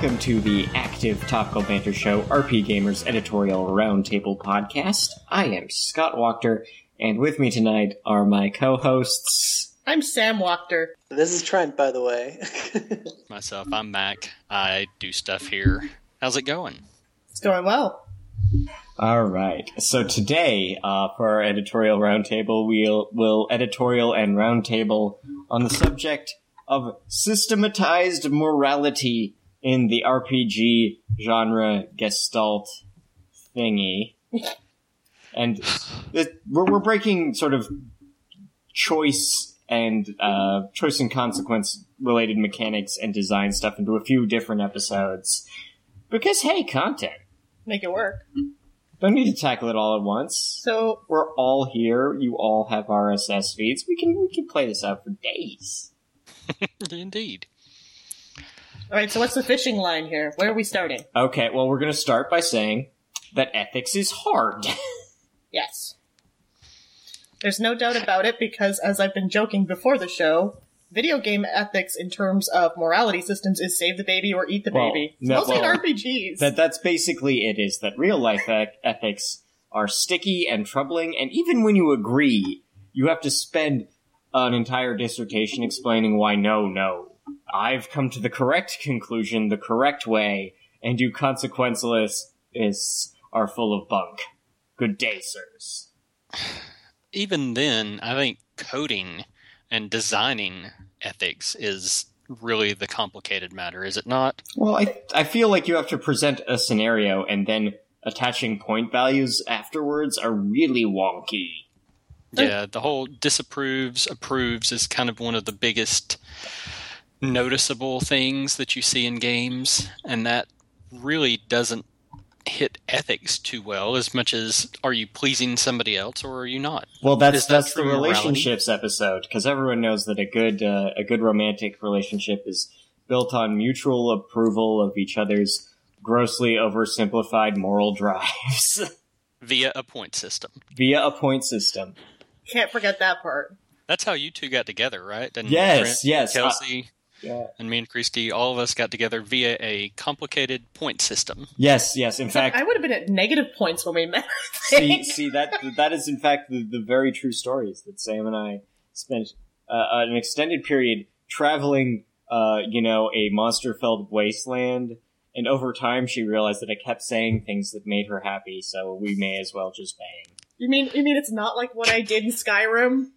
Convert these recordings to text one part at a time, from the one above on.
Welcome to the Active Topical Banter Show RP Gamers Editorial Roundtable Podcast. I am Scott Wachter, and with me tonight are my co-hosts. I'm Sam Wachter. This is Trent, by the way. Myself, I'm Mac. I do stuff here. How's it going? It's going well. All right. So today, uh, for our editorial roundtable, we'll will editorial and roundtable on the subject of systematized morality in the RPG genre gestalt thingy. and it, we're, we're breaking sort of choice and uh, choice and consequence related mechanics and design stuff into a few different episodes. Because hey, content. Make it work. Don't need to tackle it all at once. So We're all here. You all have RSS feeds. We can we can play this out for days. Indeed. All right. So what's the fishing line here? Where are we starting? Okay, well we're gonna start by saying that ethics is hard. Yes. There's no doubt about it because, as I've been joking before the show, video game ethics in terms of morality systems is save the baby or eat the Well, baby. No, mostly well, in RPGs. that that's basically it is that real life ethics are sticky and troubling and even when you agree you have to spend an entire dissertation explaining why no no i've come to the correct conclusion the correct way and you consequenceless is are full of bunk. Good day sirs. Even then, I think coding and designing ethics is really the complicated matter, is it not? well i i feel like you have to present a scenario and then attaching point values afterwards are really wonky. Yeah, the whole disapproves, approves is kind of one of the biggest noticeable things that you see in games, and that really doesn't hit ethics too well as much as are you pleasing somebody else or are you not? Well, that's that that's the true morality? relationships episode because everyone knows that a good uh, a good romantic relationship is built on mutual approval of each other's grossly oversimplified moral drives Via a point system. via a point system. Can't forget that part. That's how you two got together, right? And Yes, Trent, yes, Kelsey Yeah. and me and Christy, all of us got together via a complicated point system. Yes, yes. In fact, I would have been at negative points when we met. See, see that that is in fact the, the very true stories that Sam and I spent uh, an extended period traveling, uh, you know, a monster-filled wasteland. And over time, she realized that I kept saying things that made her happy, so we may as well just bang. You mean you mean it's not like what I did in Skyrim?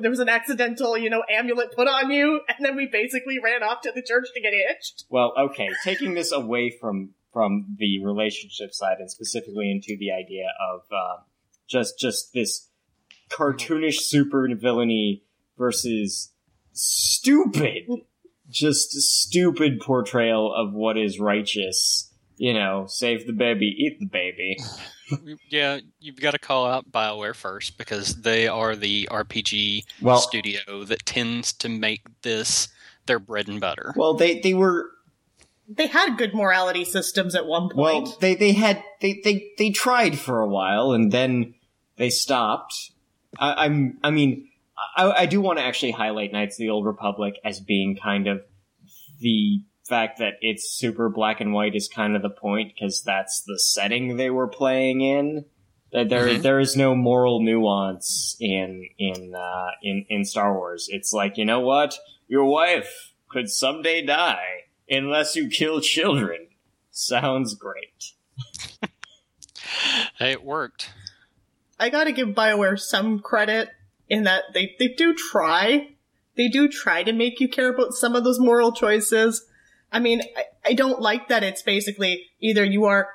There was an accidental, you know, amulet put on you, and then we basically ran off to the church to get hitched. Well, okay, taking this away from from the relationship side and specifically into the idea of uh, just just this cartoonish super villainy versus stupid, just stupid portrayal of what is righteous. You know, save the baby, eat the baby. yeah, you've got to call out BioWare first because they are the RPG Well, studio that tends to make this their bread and butter. well, they they were They had good morality systems at one point. Well, they they had they they they tried for a while and then they stopped. I, I'm I mean I, I do want to actually highlight Knights of the Old Republic as being kind of the fact that it's super black and white is kind of the point because that's the setting they were playing in. That there Mhm. there is no moral nuance in in uh, in in Star Wars. It's like you know what, your wife could someday die unless you kill children. Sounds great. Hey, it worked. I gotta give BioWare some credit in that they, they do try. They do try to make you care about some of those moral choices. I mean, I, I don't like that it's basically either you are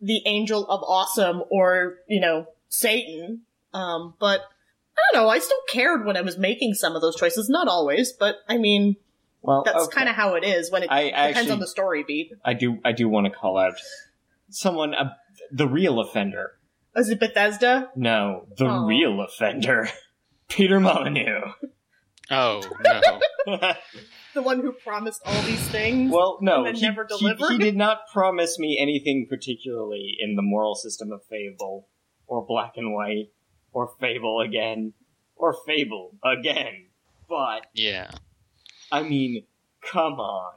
the angel of awesome or, you know, Satan. Um, but I don't know, I still cared when I was making some of those choices. Not always, but I mean, Well, that's okay. kind of how it is when it I depends actually- on the story beat. I do I do want to call out someone, uh, the real offender. Is it Bethesda? No, the Oh. real offender. Peter Molyneux. Oh no. The one who promised all these things? well, no, And then he, never he- he did not promise me anything particularly in the moral system of Fable, or Black and White, or Fable again, or Fable again. But, Yeah. I mean, come on.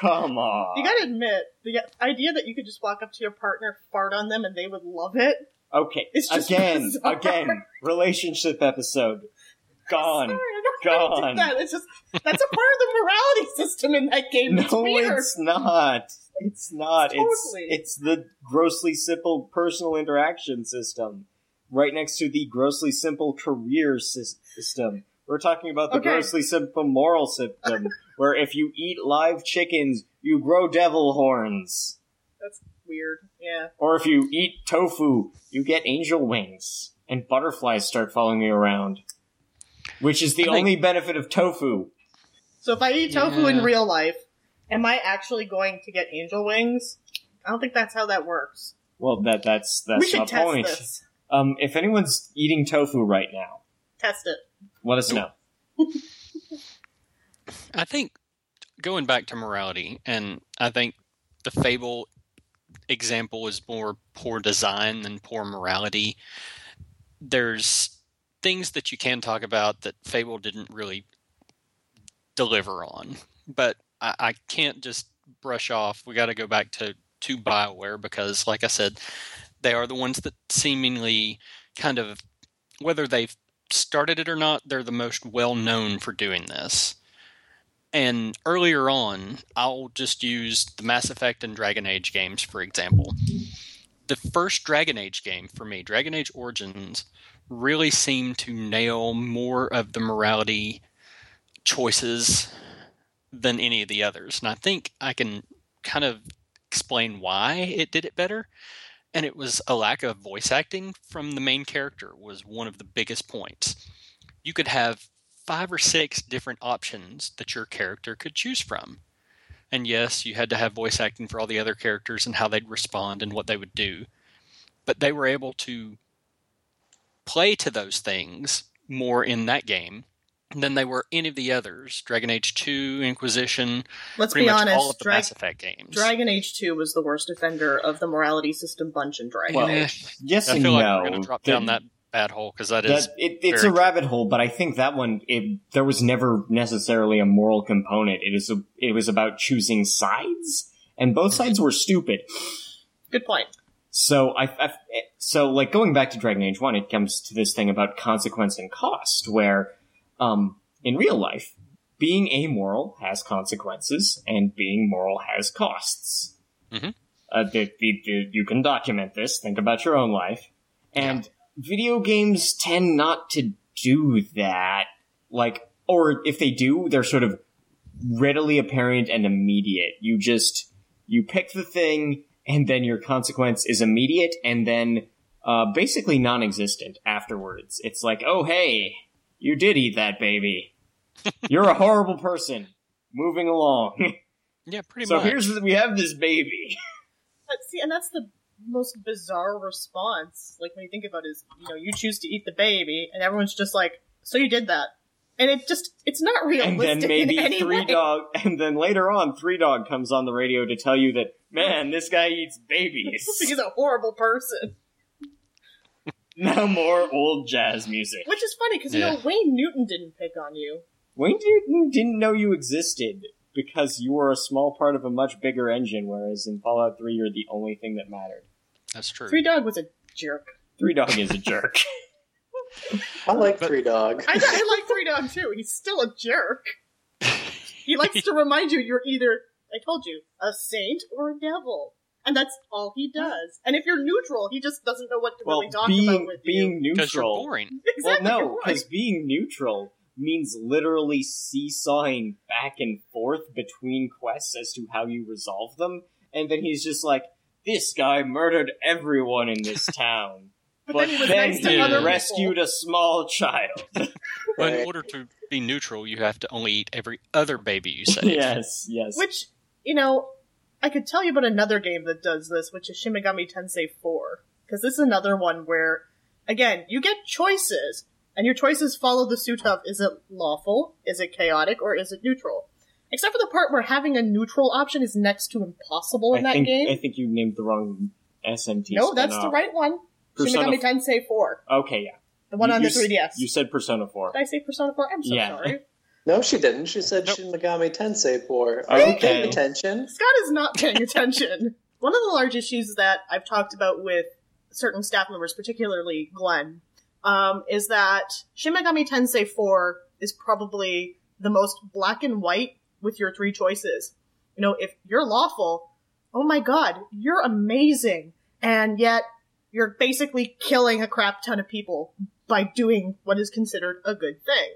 Come on. you gotta admit, the idea that you could just walk up to your partner, fart on them, and they would love it. Okay, It's just again, bizarre. again, relationship episode. Gone. Sorry, I don't wanna Gone. that. It's just that's a part of the morality system in that game. It's No, weird. it's not. It's not. It's Totally. it's the grossly simple personal interaction system, right next to the grossly simple career system. We're talking about the Okay. grossly simple moral system, where if you eat live chickens, you grow devil horns, That's weird. Yeah. or if you eat tofu, you get angel wings, and butterflies start following you around. Which is the I think- only benefit of tofu. So if I eat tofu in Yeah. real life, am I actually going to get angel wings? I don't think that's how that works. Well, that that's we that's should my test point. this. Um, if anyone's eating tofu right now, Test it. let us know. I think going back to morality, and I think the Fable example is more poor design than poor morality. There's things that you can talk about that Fable didn't really deliver on, but I, I can't just brush off. We got to go back to to Bioware because, like I said, they are the ones that seemingly kind of whether they've started it or not, they're the most well known for doing this. And earlier on, I'll just use the Mass Effect and Dragon Age games, for example. The first Dragon Age game for me, Dragon Age Origins, really seemed to nail more of the morality choices than any of the others. And I think I can kind of explain why it did it better. And it was a lack of voice acting from the main character was one of the biggest points. You could have five or six different options that your character could choose from. And yes, you had to have voice acting for all the other characters and how they'd respond and what they would do. But they were able to play to those things more in that game than they were any of the others. Dragon Age 2, Inquisition, Let's be much honest. all of the Dra- Mass Effect games. Dragon Age 2 was the worst offender of the morality system bunch in Dragon Well, Age. Yes I and feel like no. we're going to drop down that bad hole because that that- is it, it's very a rabbit hole, but I think that one it, there was never necessarily a moral component. It is a, it was about choosing sides, and both mm-hmm. sides were stupid. Good point. So I, I so like going back to Dragon Age One, it comes to this thing about consequence and cost, where um, in real life, being amoral has consequences, and being moral has costs. Mhm. Uh, the, the, the, you can document this. Think about your own life, and video games tend not to do that. Like, or if they do, they're sort of readily apparent and immediate. You just you pick the thing, and then your consequence is immediate, and then uh, basically non-existent afterwards. It's like, oh hey, you did eat that baby. You're a horrible person. Moving along. yeah, pretty so much. So here's we have this baby. But see, and that's the most bizarre response. Like when you think about it, is you know you choose to eat the baby, and everyone's just like, "So you did that," and it just it's not real. and then maybe in any three way. dog, and then later on, three dog comes on the radio to tell you that man, this guy eats babies. He's a horrible person. no more old jazz music. Which is funny because you know Wayne Newton didn't pick on you. Wayne Newton didn't know you existed because you were a small part of a much bigger engine, whereas in Fallout 3, you're the only thing that mattered. That's true. Three Dog was a jerk. Three Dog is a jerk. I like But- Three Dog. I, I like Three Dog too. He's still a jerk. He likes to remind you you're either, I told you, a saint or a devil. And that's all he does. And if you're neutral, he just doesn't know what to well, really talk being, about with being Because you're neutral. boring. you. Well, Exactly. no, you're right. because being neutral means literally seesawing back and forth between quests as to how you resolve them. And then he's just like, this guy murdered everyone in this town. But then he was then nice to he other rescued a small child. But in order to be neutral, you have to only eat every other baby you save. yes, yes. Which, you know, I could tell you about another game that does this, which is Shin Megami Tensei 4. Because this is another one where, again, you get choices, and your choices follow the suit of is it lawful, is it chaotic, or is it neutral? Except for the part where having a neutral option is next to impossible in I that think game. I think you named the wrong SMT. no, that's the right one. Shin Megami Tensei 4. Okay, yeah. The one You- on you the s- 3DS. You said Persona 4. Did I say Persona 4? I'm so Yeah. sorry. No, she didn't. She said Nope. Shin Megami Tensei 4. Are you Okay. paying attention? Scott is not paying attention. One of the large issues that I've talked about with certain staff members, particularly Glenn, um, is that Shin Megami Tensei 4 is probably the most black and white with your three choices. You know, if you're lawful, oh my god, you're amazing. And yet, you're basically killing a crap ton of people by doing what is considered a good thing.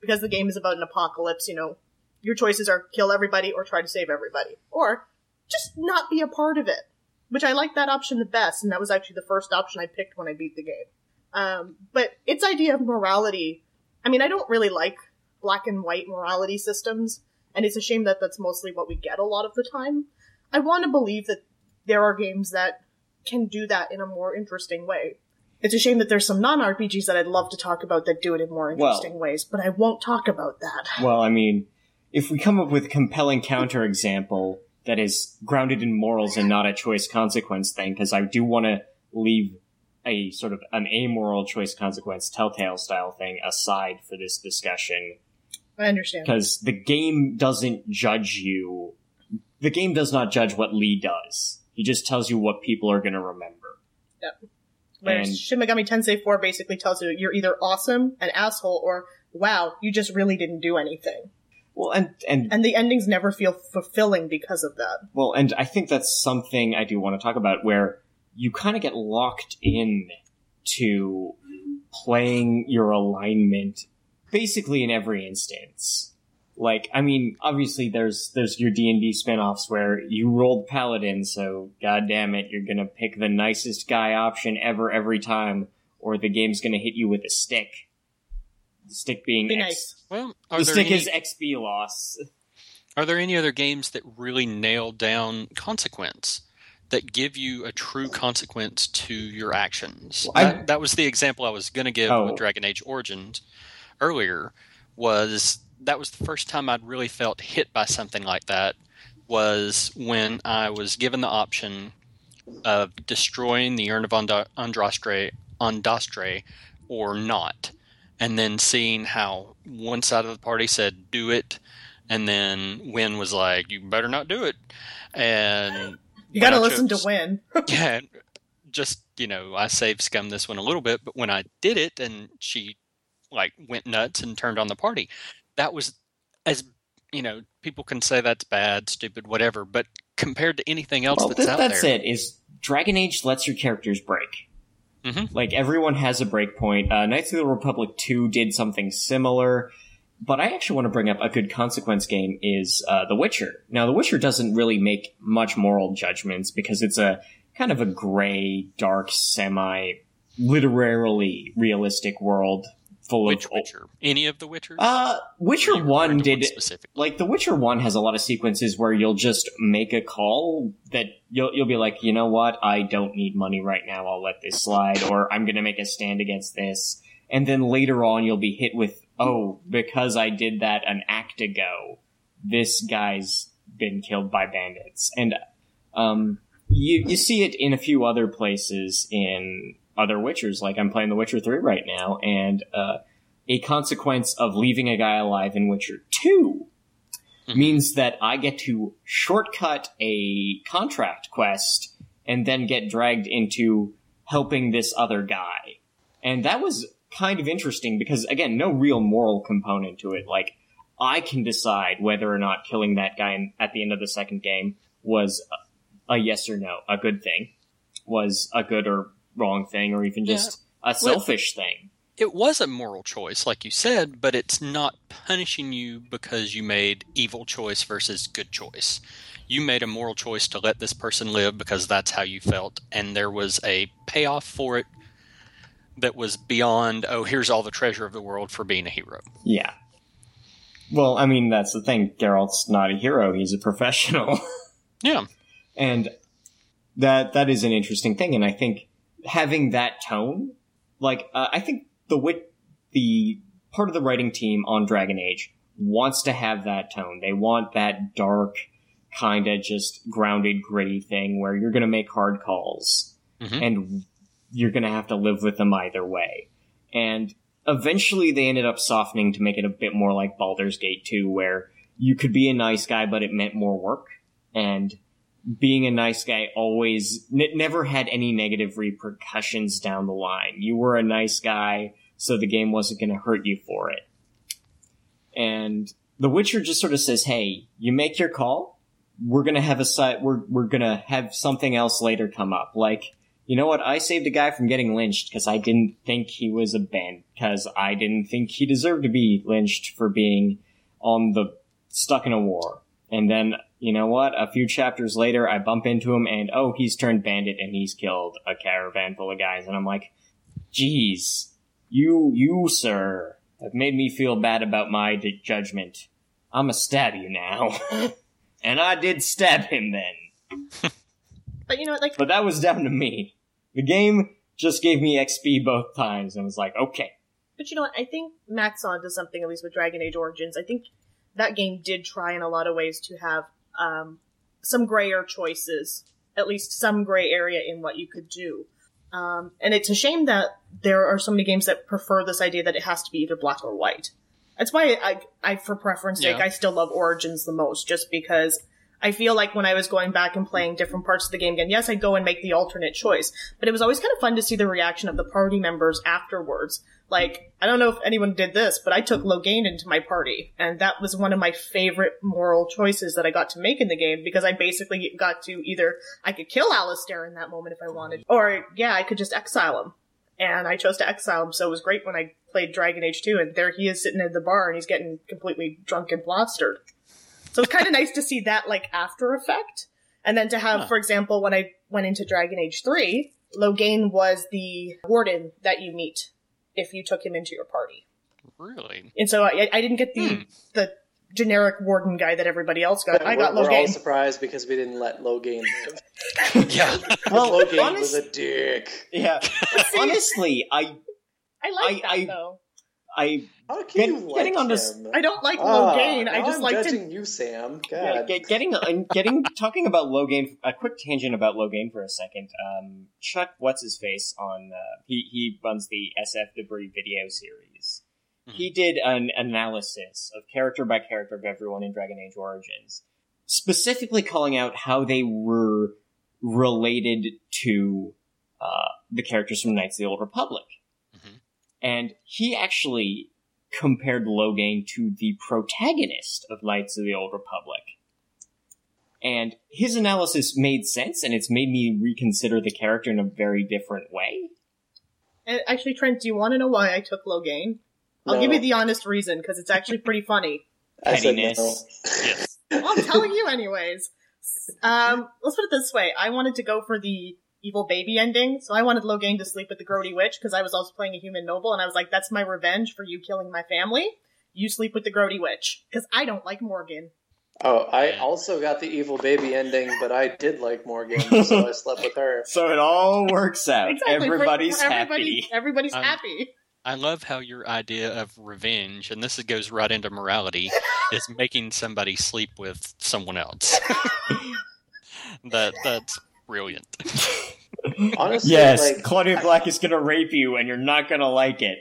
Because the game is about an apocalypse, you know, your choices are kill everybody or try to save everybody. Or just not be a part of it. Which I like that option the best, and that was actually the first option I picked when I beat the game. Um, but its idea of morality, I mean, I don't really like black and white morality systems, and it's a shame that that's mostly what we get a lot of the time. I want to believe that there are games that can do that in a more interesting way. It's a shame that there's some non-RPGs that I'd love to talk about that do it in more Well- interesting ways, but I won't talk about that. Well, I mean, if we come up with a compelling counterexample that is grounded in morals and not a choice consequence thing, because I do want to leave a sort of an amoral choice consequence telltale style thing aside for this discussion, I understand. because the game doesn't judge you. The game does not judge what Lee does. He just tells you what people are going to remember. Whereas And- Shin Megami Tensei 4 basically tells you you're either awesome, an asshole, or wow, you just really didn't do anything. Well, and and And the endings never feel fulfilling because of that. Well, and I think that's something I do want to talk about where you kind of get locked in to playing your alignment basically in every instance. Like, I mean, obviously there's there's your D&D spin-offs where you rolled paladin, so god damn it, you're going to pick the nicest guy option ever every time or the game's going to hit you with a stick. The stick being Be X- nice. Well, The stick any, is XP loss. are there any other games that really nail down consequence? That give you a true consequence to your actions. I- that, that was the example I was going to give Oh. with Dragon Age Origins earlier. Was that was the first time I'd really felt hit by something like that? Was when I was given the option of destroying the Urn of Andraste, or not, and then seeing how one side of the party said do it, and then Wynne was like, "You better not do it," and You gotta listen to Wynne. yeah, just you know, I saved scum this one a little bit, but when I did it and she like went nuts and turned on the party, that was as you know, people can say that's bad, stupid, whatever, but compared to anything else Well, that's th- out that's there, that's it. Is Dragon Age lets your characters break. Mhm. Like everyone has a break point. Uh, Knights of the Republic Two did something similar, but I actually want to bring up a good consequence game is uh, The Witcher. Now, The Witcher doesn't really make much moral judgments because it's a kind of a gray, dark, semi literarily realistic world full which of Witcher, any of the Witchers. uh, Witcher One did like The Witcher One has a lot of sequences where you'll just make a call that you'll you'll be like, you know what, I don't need money right now. I'll let this slide, or I'm going to make a stand against this, and then later on you'll be hit with, oh, because I did that an act ago, this guy's been killed by bandits, and um, you you see it in a few other places in other Witchers. Like I'm playing The Witcher Three right now, and uh, a consequence of leaving a guy alive in Witcher 2 Mhm. means that I get to shortcut a contract quest and then get dragged into helping this other guy. And that was kind of interesting because, again, no real moral component to it. Like, I can decide whether or not killing that guy in- at the end of the second game was a, a yes or no, a good thing, was a good or wrong thing, or even just a selfish thing. it was a moral choice, like you said, but it's not punishing you because you made evil choice versus good choice. You made a moral choice to let this person live because that's how you felt, and there was a payoff for it that was beyond, oh, here's all the treasure of the world for being a hero. Yeah. Well, I mean, that's the thing. Geralt's not a hero. He's a professional. Yeah. and that that is an interesting thing. And I think having that tone, like uh, I think the wit, the part of the writing team on Dragon Age wants to have that tone. They want that dark, kind of just grounded, gritty thing where you're going to make hard calls Mhm. and you're going to have to live with them either way. And eventually they ended up softening to make it a bit more like Baldur's Gate 2, where you could be a nice guy, but it meant more work. And being a nice guy always n- never had any negative repercussions down the line. You were a nice guy, so the game wasn't going to hurt you for it. And The Witcher just sort of says, "Hey, you make your call. We're gonna have a site. We're we're gonna have something else later come up. Like, you know what? I saved a guy from getting lynched because I didn't think he was a band because I didn't think he deserved to be lynched for being on the stuck in a war. And then you know what? A few chapters later, I bump into him, and oh, he's turned bandit and he's killed a caravan full of guys, and I'm like, "Geez, you you sir." have made me feel bad about my d- judgment. I'ma stab you now. and I did stab him then. But you know, what, like But that was down to me. The game just gave me XP both times and was like, okay. But you know what? I think Maxon does something, at least with Dragon Age Origins. I think that game did try in a lot of ways to have um, some grayer choices, at least some gray area in what you could do. Um, and it's a shame that there are so many games that prefer this idea that it has to be either black or white. That's why I, I for preference sake, Yeah. I still love Origins the most, just because I feel like when I was going back and playing different parts of the game again, yes, I'd go and make the alternate choice, but it was always kind of fun to see the reaction of the party members afterwards. Like, I don't know if anyone did this, but I took Loghain into my party, and that was one of my favorite moral choices that I got to make in the game because I basically got to either I could kill Alistair in that moment if I wanted, or yeah, I could just exile him. And I chose to exile him, so it was great when I played Dragon Age 2, and there he is sitting at the bar and he's getting completely drunk and plastered. So it's kind of nice to see that like after effect. And then to have, Huh. for example, when I went into Dragon Age 3, Loghain was the warden that you meet if you took him into your party. Really? And so I, I didn't get the Hmm. the generic warden guy that everybody else got. I we're, got we're all surprised because we didn't let Loghain live. Yeah. Well, Loghain honest- was a dick. yeah. Honestly, I, I like I- that I- though. I, How can Get- you like getting on this- him? I don't like Ah, Loghain. I just I'm like to. judging you, Sam. yeah, God. get, getting, uh, getting, talking about Loghain, a quick tangent about Loghain for a second. Um, Chuck, what's his face on, uh, he, he runs the SF Debris video series. He did an analysis of character by character of everyone in Dragon Age Origins, specifically calling out how they were related to uh, the characters from Knights of the Old Republic. Mhm. And he actually compared Loghain to the protagonist of Knights of the Old Republic. And his analysis made sense, and it's made me reconsider the character in a very different way. And actually, Trent, do you want to know why I took Loghain? I'll No. give you the honest reason because it's actually pretty funny. I said Pettiness. no. Yes. Well, I'm telling you anyways. Um, let's put it this way. I wanted to go for the evil baby ending, so I wanted Loghain to sleep with the Grody Witch because I was also playing a human noble, and I was like, that's my revenge for you killing my family. You sleep with the Grody Witch because I don't like Morrigan. Oh, I also got the evil baby ending, but I did like Morrigan, so I slept with her. So it all works out. Exactly. for- Everybody's for everybody, happy. Everybody's Um, happy. I love how your idea of revenge, and this goes right into morality, is making somebody sleep with someone else. that that's brilliant. Honestly, Yes, like Claudia Black is gonna rape you, and you're not gonna like it.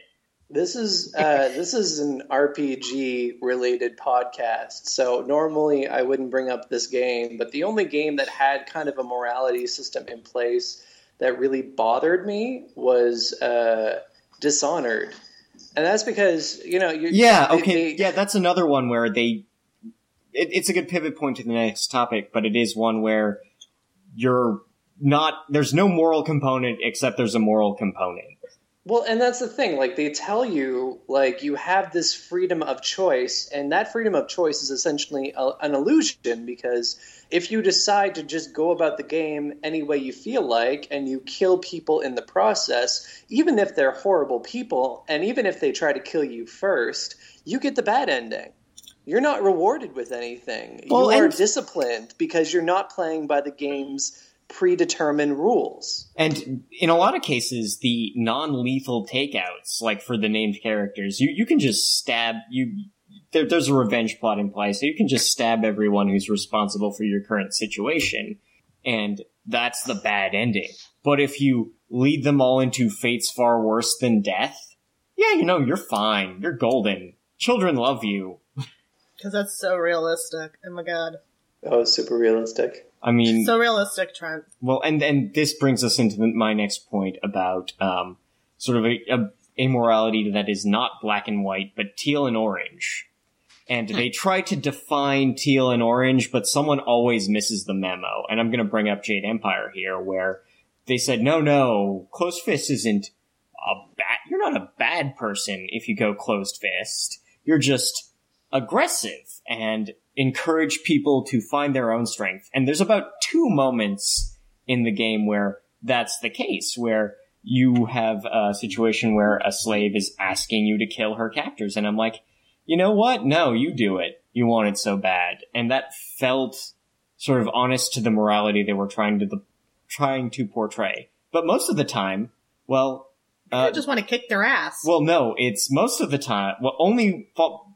this is uh, this is an RPG related podcast. So normally I wouldn't bring up this game, but the only game that had kind of a morality system in place that really bothered me was uh, Dishonored, and that's because you know you Yeah, they- okay, they- yeah, that's another one where they. It, it's a good pivot point to the next topic, but it is one where you're not. There's no moral component except there's a moral component. Well, and that's the thing. Like they tell you, like you have this freedom of choice, and that freedom of choice is essentially a, an illusion because if you decide to just go about the game any way you feel like, and you kill people in the process, even if they're horrible people, and even if they try to kill you first, you get the bad ending. You're not rewarded with anything. Well, you are and- disciplined because you're not playing by the game's predetermined rules. And in a lot of cases, the non-lethal takeouts, like for the named characters, you, you can just stab you. There, there's a revenge plot in play, so you can just stab everyone who's responsible for your current situation, and that's the bad ending. But if you lead them all into fates far worse than death, yeah, you know you're fine. You're golden. Children love you. Because that's so realistic. Oh my god. Oh, super realistic. I mean, So realistic, Trent. Well, and and this brings us into the, my next point about um, sort of a, a, a morality that is not black and white, but teal and orange. And they try to define teal and orange, but someone always misses the memo. And I'm going to bring up Jade Empire here, where they said, no, no, closed fist isn't a bad. You're not a bad person if you go closed fist. You're just aggressive and encourage people to find their own strength. And there's about two moments in the game where that's the case, where you have a situation where a slave is asking you to kill her captors. And I'm like, you know what? No, you do it. You want it so bad. And that felt sort of honest to the morality they were trying to, the, trying to portray. But most of the time, well, I uh, just want to kick their ass. well, no, it's most of the time. Well, only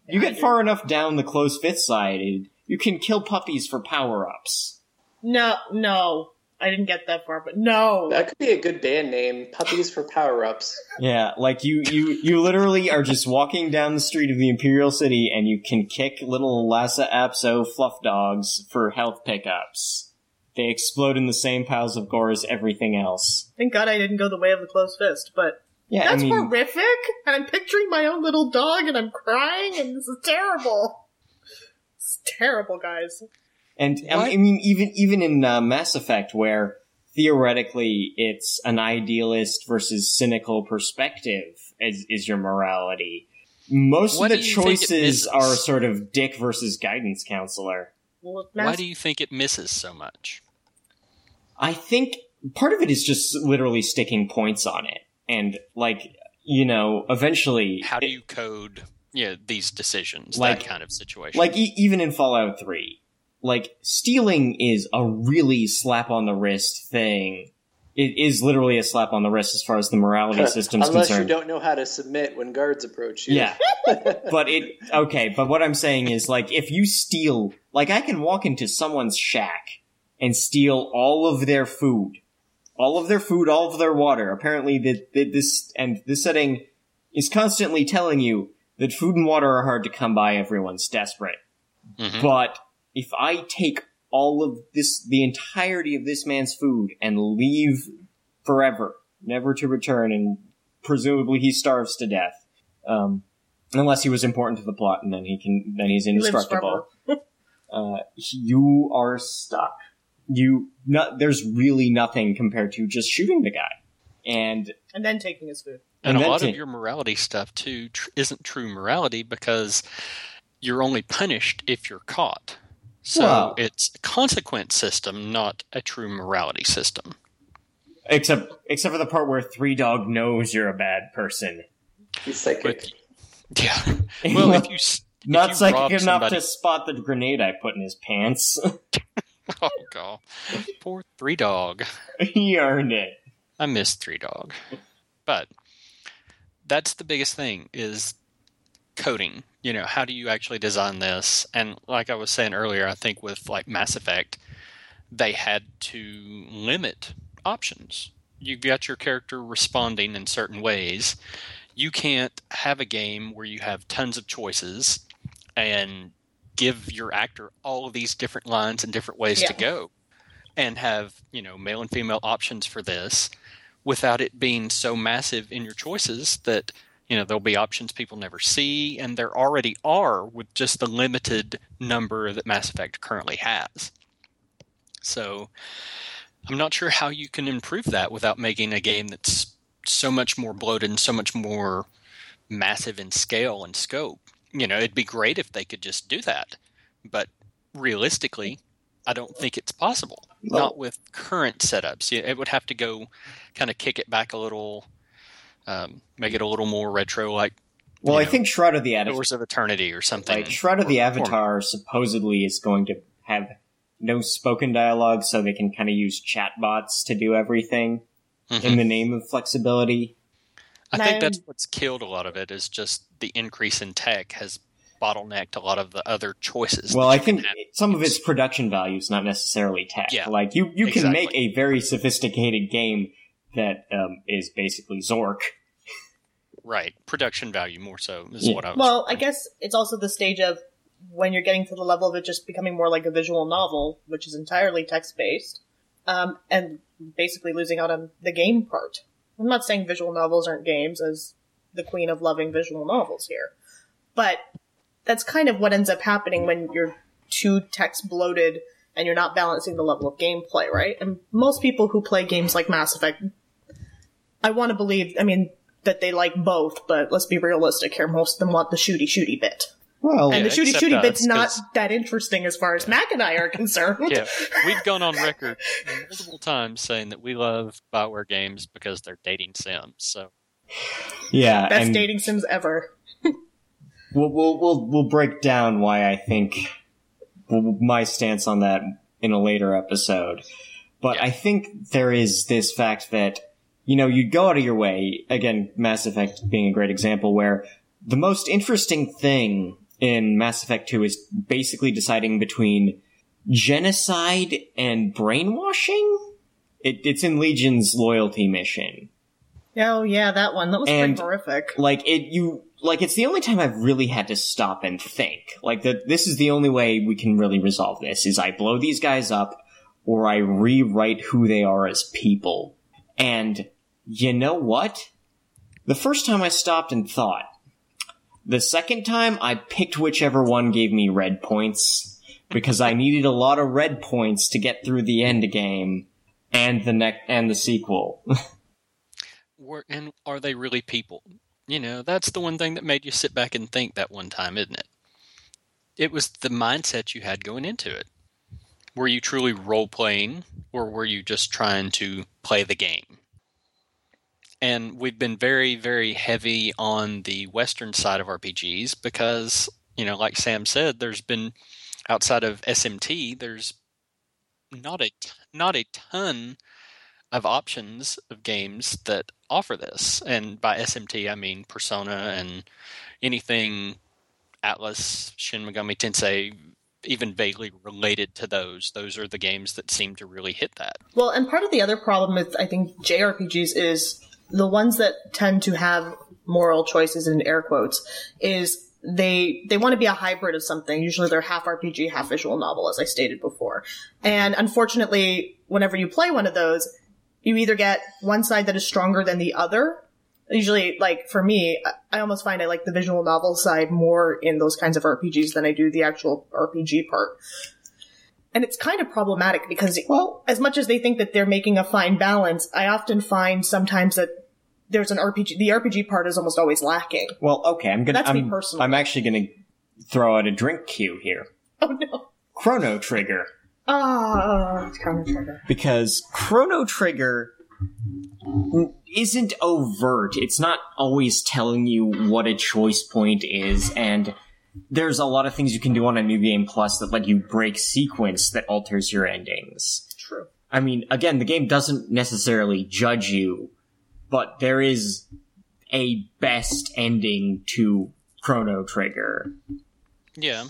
you get far enough down the closed fist side, you can kill puppies for power ups. no, no. I didn't get that far, but no. That could be a good band name. Puppies for power ups. Yeah, like you, you, you literally are just walking down the street of the Imperial City, and you can kick little Lhasa Apso fluff dogs for health pickups. They explode in the same piles of gore as everything else. Thank God I didn't go the way of the closed fist, but Yeah, that's I mean, horrific. And I'm picturing my own little dog and I'm crying and this is terrible. It's terrible, guys. And I mean, even even in uh, Mass Effect, where theoretically it's an idealist versus cynical perspective is, is your morality. Most What of the do you think it choices are sort of dick versus guidance counselor. Well, Why do you think it misses so much? I think part of it is just literally sticking points on it, and like you know, eventually, How do you code yeah, these decisions, Like- that kind of situation? like e- even in Fallout Three, like stealing is a really slap on the wrist thing. It is literally a slap on the wrist as far as the morality system is concerned. Unless you don't know how to submit when guards approach you. Yeah. but it okay, but what I'm saying is like if you steal like I can walk into someone's shack and steal all of their food. All of their food, all of their water. Apparently that that this and this setting is constantly telling you that food and water are hard to come by, everyone's desperate. Mhm. But if I take all of this the entirety of this man's food and leave forever, never to return and presumably he starves to death. Um unless he was important to the plot, and then he can then he's lives indestructible. uh, you are stuck. You not there's really nothing compared to just shooting the guy, and and then taking his food. and, and a lot to- of your morality stuff too tr- isn't true morality because you're only punished if you're caught. So Well- it's a consequence system, not a true morality system. except except for the part where Three Dog knows you're a bad person. He's psychic. But, yeah. Well, if you s- if not you psychic enough somebody- to spot the grenade I put in his pants. oh god, poor three dog. he earned it. I miss Three Dog. But that's the biggest thing is coding. You know, how do you actually design this? And like I was saying earlier, I think with like Mass Effect, they had to limit options. You've got your character responding in certain ways. You can't have a game where you have tons of choices and give your actor all of these different lines and different ways to go and have, you know, male and female options for this without it being so massive in your choices that you know there'll be options people never see. And there already are with just the limited number that mass effect currently has. So i'm not sure how you can improve that without making a game that's so much more bloated and so much more massive in scale and scope you know it'd be great if they could just do that but realistically i don't think it's possible No. not with current setups it would have to go kind of kick it back a little um, make it a little more retro like Well, I know, think Shroud of the Avatar, Doors of Eternity or something. like Shroud of the Or- or- Avatar, supposedly is going to have no spoken dialogue, so they can kind of use chatbots to do everything Mhm. in the name of flexibility. I think that's what's killed a lot of it is just the increase in tech has bottlenecked a lot of the other choices. Well, I think have. some of its production value is not necessarily tech. Yeah, like you, you can make a very sophisticated game that um, is basically Zork. right production value more so is Yeah. what I was. Well, I guess it's also the stage of when you're getting to the level of it just becoming more like a visual novel, which is entirely text based, um, and basically losing out on the game part. I'm not saying visual novels aren't games, as the queen of loving visual novels here, but that's kind of what ends up happening when you're too text bloated and you're not balancing the level of gameplay, right? And most people who play games like Mass Effect, I want to believe, I mean, that they like both, but let's be realistic here. Most of them want the shooty shooty bit. Well, And Yeah, the shooty except shooty us, bit's not that interesting as far as Mac and I are concerned. yeah, we've gone on record multiple times saying that we love Bioware games because they're dating sims. So yeah, Best and dating sims ever. we'll, we'll we'll we'll break down why I think my stance on that in a later episode. But Yeah. I think there is this fact that you know you go out of your way again, Mass Effect being a great example where the most interesting thing in Mass Effect 2 is basically deciding between genocide and brainwashing. It, it's in Legion's loyalty mission. Oh yeah, that one. That was And- pretty horrific. like it you like it's the only time I've really had to stop and think. Like that this is the only way we can really resolve this is I blow these guys up or I rewrite who they are as people. And you know what? The first time I stopped and thought. The second time I picked whichever one gave me red points because I needed a lot of red points to get through the end game and the next and the sequel. were and are they really people? You know, that's the one thing that made you sit back and think that one time, isn't it? It was the mindset you had going into it. Were you truly role playing or were you just trying to play the game? And we've been very, very heavy on the Western side of RPGs because, you know, like Sam said, there's been outside of SMT, there's not a not a ton of options of games that offer this. And by SMT, I mean Persona and anything Atlus, Shin Megami Tensei, even vaguely related to those. Those are the games that seem to really hit that. Well, and part of the other problem with I think JRPGs is the ones that tend to have moral choices in air quotes is they they want to be a hybrid of something. Usually they're half RPG, half visual novel, as I stated before. And unfortunately, whenever you play one of those, you either get one side that is stronger than the other. Usually, like for me, I- almost find I like the visual novel side more in those kinds of RPGs than I do the actual RPG part. And it's kind of problematic because, well, as much as they think that they're making a fine balance, I often find sometimes that there's an RPG, the RPG part is almost always lacking. Well, okay, I'm gonna. That's me I'm, personally. I'm actually gonna throw out a drink cue here. Oh no. Chrono Trigger, Ah, oh, it's Chrono Trigger. because Chrono Trigger isn't overt. It's not always telling you what a choice point is, and there's a lot of things you can do on a new game plus that let you break sequence that alters your endings. True. I mean, again, the game doesn't necessarily judge you, but there is a best ending to Chrono Trigger. Yeah.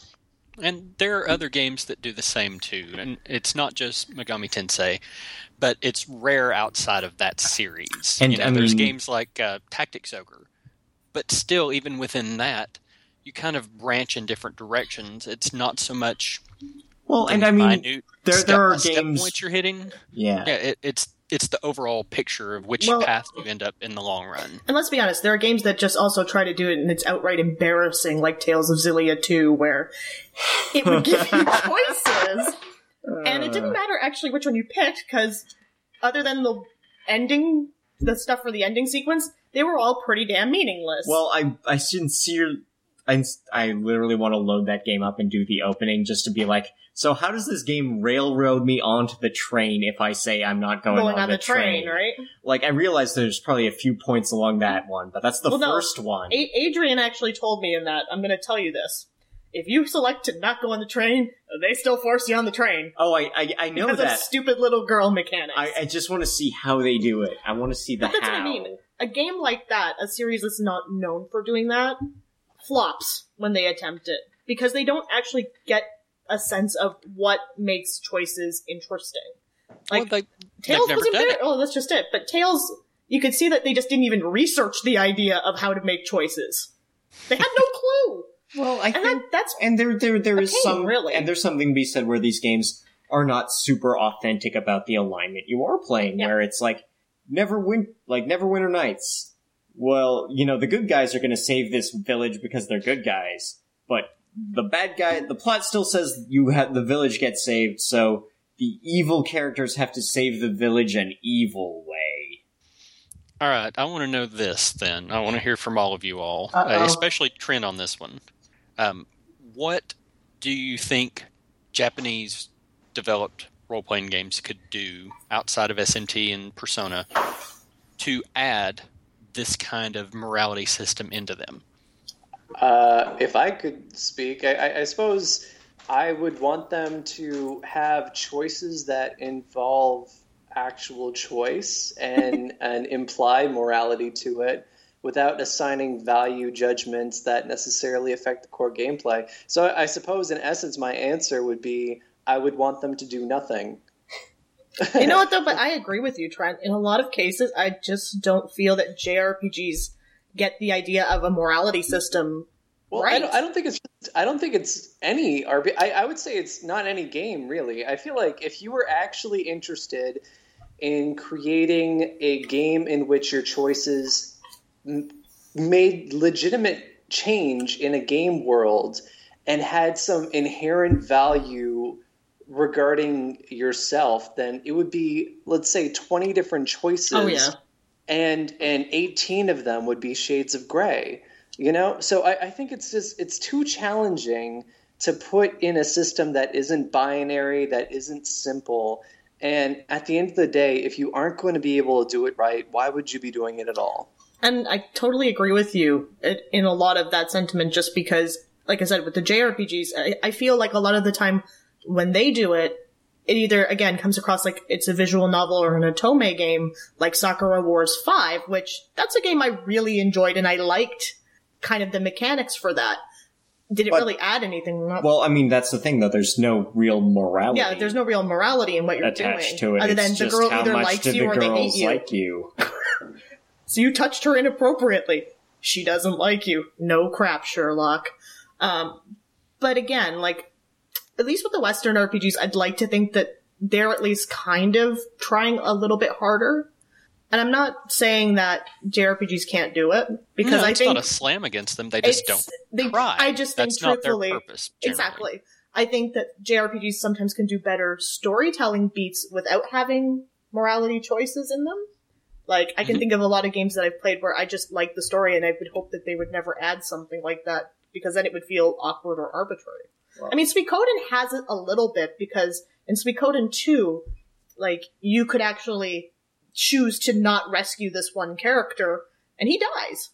And there are other games that do the same too. And it's not just Megami Tensei, but it's rare outside of that series. And, you know, I there's mean- games like uh, Tactics Ogre. But still, even within that, you kind of branch in different directions. It's not so much Well, and I mean, minute there step, there are games. points you're hitting. Yeah. Yeah, it, it's it's the overall picture of which Well- path you end up in the long run. And let's be honest, there are games that just also try to do it and it's outright embarrassing, like Tales of Xillia 2, where it would give you choices. and it didn't matter actually which one you picked, because other than the ending, the stuff for the ending sequence, they were all pretty damn meaningless. Well, I I sincere I, I literally want to load that game up and do the opening just to be like, so how does this game railroad me onto the train if I say I'm not going, Going on, on the train, right? Like, I realize there's probably a few points along that one, but that's the Well, no. first one. A- Adrian actually told me in that. I'm going to tell you this. If you select to not go on the train, they still force you on the train. oh, I, I, I know because of that. stupid little girl mechanics. I, I just want to see how they do it. I want to see the But that's how. what I mean. A game like that, a series that's not known for doing that, flops when they attempt it because they don't actually get a sense of what makes choices interesting. Like well, they, Tales wasn't done very. Oh, that's just it. But Tales, you could see that they just didn't even research the idea of how to make choices. They had no clue, Well, I and think, that, that's and there, there, there a is pain, some, really. and there's something to be said where these games are not super authentic about the alignment you are playing, Yeah. where it's like never win, like Neverwinter Nights. Well, you know, the good guys are going to save this village because they're good guys, but the bad guy, the plot still says you have the village gets saved, so the evil characters have to save the village an evil way. All right, I want to know this then. I want to hear from all of you all, Uh-oh. uh, especially Trent on this one. Um, what do you think Japanese developed role playing games could do outside of SMT and Persona to add this kind of morality system into them? Uh, if I could speak, I, I, suppose I would want them to have choices that involve actual choice and and imply morality to it without assigning value judgments that necessarily affect the core gameplay. So I suppose in essence my answer would be I would want them to do nothing. You know what though, but I agree with you, Trent. In a lot of cases, I just don't feel that JRPGs get the idea of a morality system Well, I, don't, I don't think it's I don't think it's any RP. I, I would say it's not any game really. I feel like if you were actually interested in creating a game in which your choices m- made legitimate change in a game world and had some inherent value regarding yourself, then it would be let's say twenty different choices. Oh yeah. and and 18 of them would be shades of gray you know? So I, I think it's just it's too challenging to put in a system that isn't binary that isn't simple. And at the end of the day if you aren't going to be able to do it right why would you be doing it at all? And I totally agree with you in a lot of that sentiment just because, like I said, with the JRPGs, I feel like a lot of the time when they do it, it either, again, comes across like it's a visual novel or an Otome game, like Sakura Wars 5, which that's a game I really enjoyed and I liked kind of the mechanics for that. Did it But- really add anything? Not- Well, I mean, that's the thing though. There's no real morality. yeah, there's no real morality in what you're attached doing. to it. Other than the girl either likes you the or they hate you. like you. So you touched her inappropriately. She doesn't like you. No crap, Sherlock. Um, but again, like, at least with the Western RPGs, I'd like to think that they're at least kind of trying a little bit harder. And I'm not saying that JRPGs can't do it because No, I it's think not a slam against them. They just don't they, try. I just think That's not their truthfully, purpose. Exactly. I think that JRPGs sometimes can do better storytelling beats without having morality choices in them. Like, I can Mhm. think of a lot of games that I've played where I just like the story and I would hope that they would never add something like that because then it would feel awkward or arbitrary. I mean, Suikoden has it a little bit because in Suikoden 2, like, you could actually choose to not rescue this one character and he dies.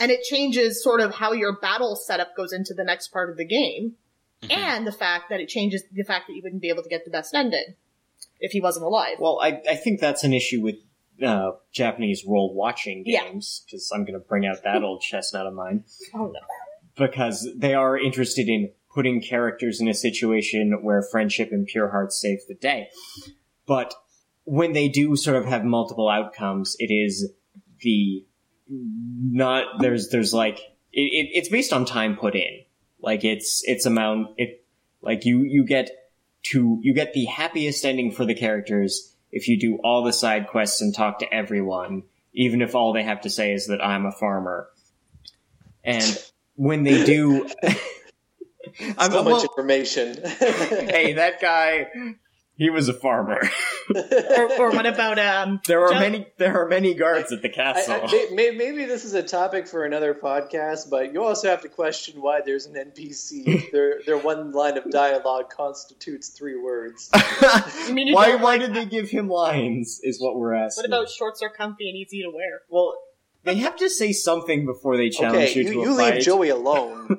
And it changes sort of how your battle setup goes into the next part of the game Mhm. and the fact that it changes the fact that you wouldn't be able to get the best ending if he wasn't alive. Well, I, I think that's an issue with uh, Japanese role watching games because I'm going to bring out that old chestnut of mine Oh no. because they are interested in putting characters in a situation where friendship and pure hearts save the day. But when they do sort of have multiple outcomes, it is the not there's there's like it, it, it's based on time put in. Like it's it's amount it like you you get to you get the happiest ending for the characters if you do all the side quests and talk to everyone, even if all they have to say is that I'm a farmer. And when they do, I'm so much well, information hey, that guy, He was a farmer. or, or what about um? There are Joe- many. There are many guards at the castle. I, may- may, maybe this is a topic for another podcast, but you also have to question why there's an NPC. their their one line of dialogue constitutes three words. You mean you why? Why like did they give him lines? Is what we're asking. What about shorts are comfy and easy to wear? Well, they have to say something before they challenge Okay, you you, to you a leave fight. Joey alone.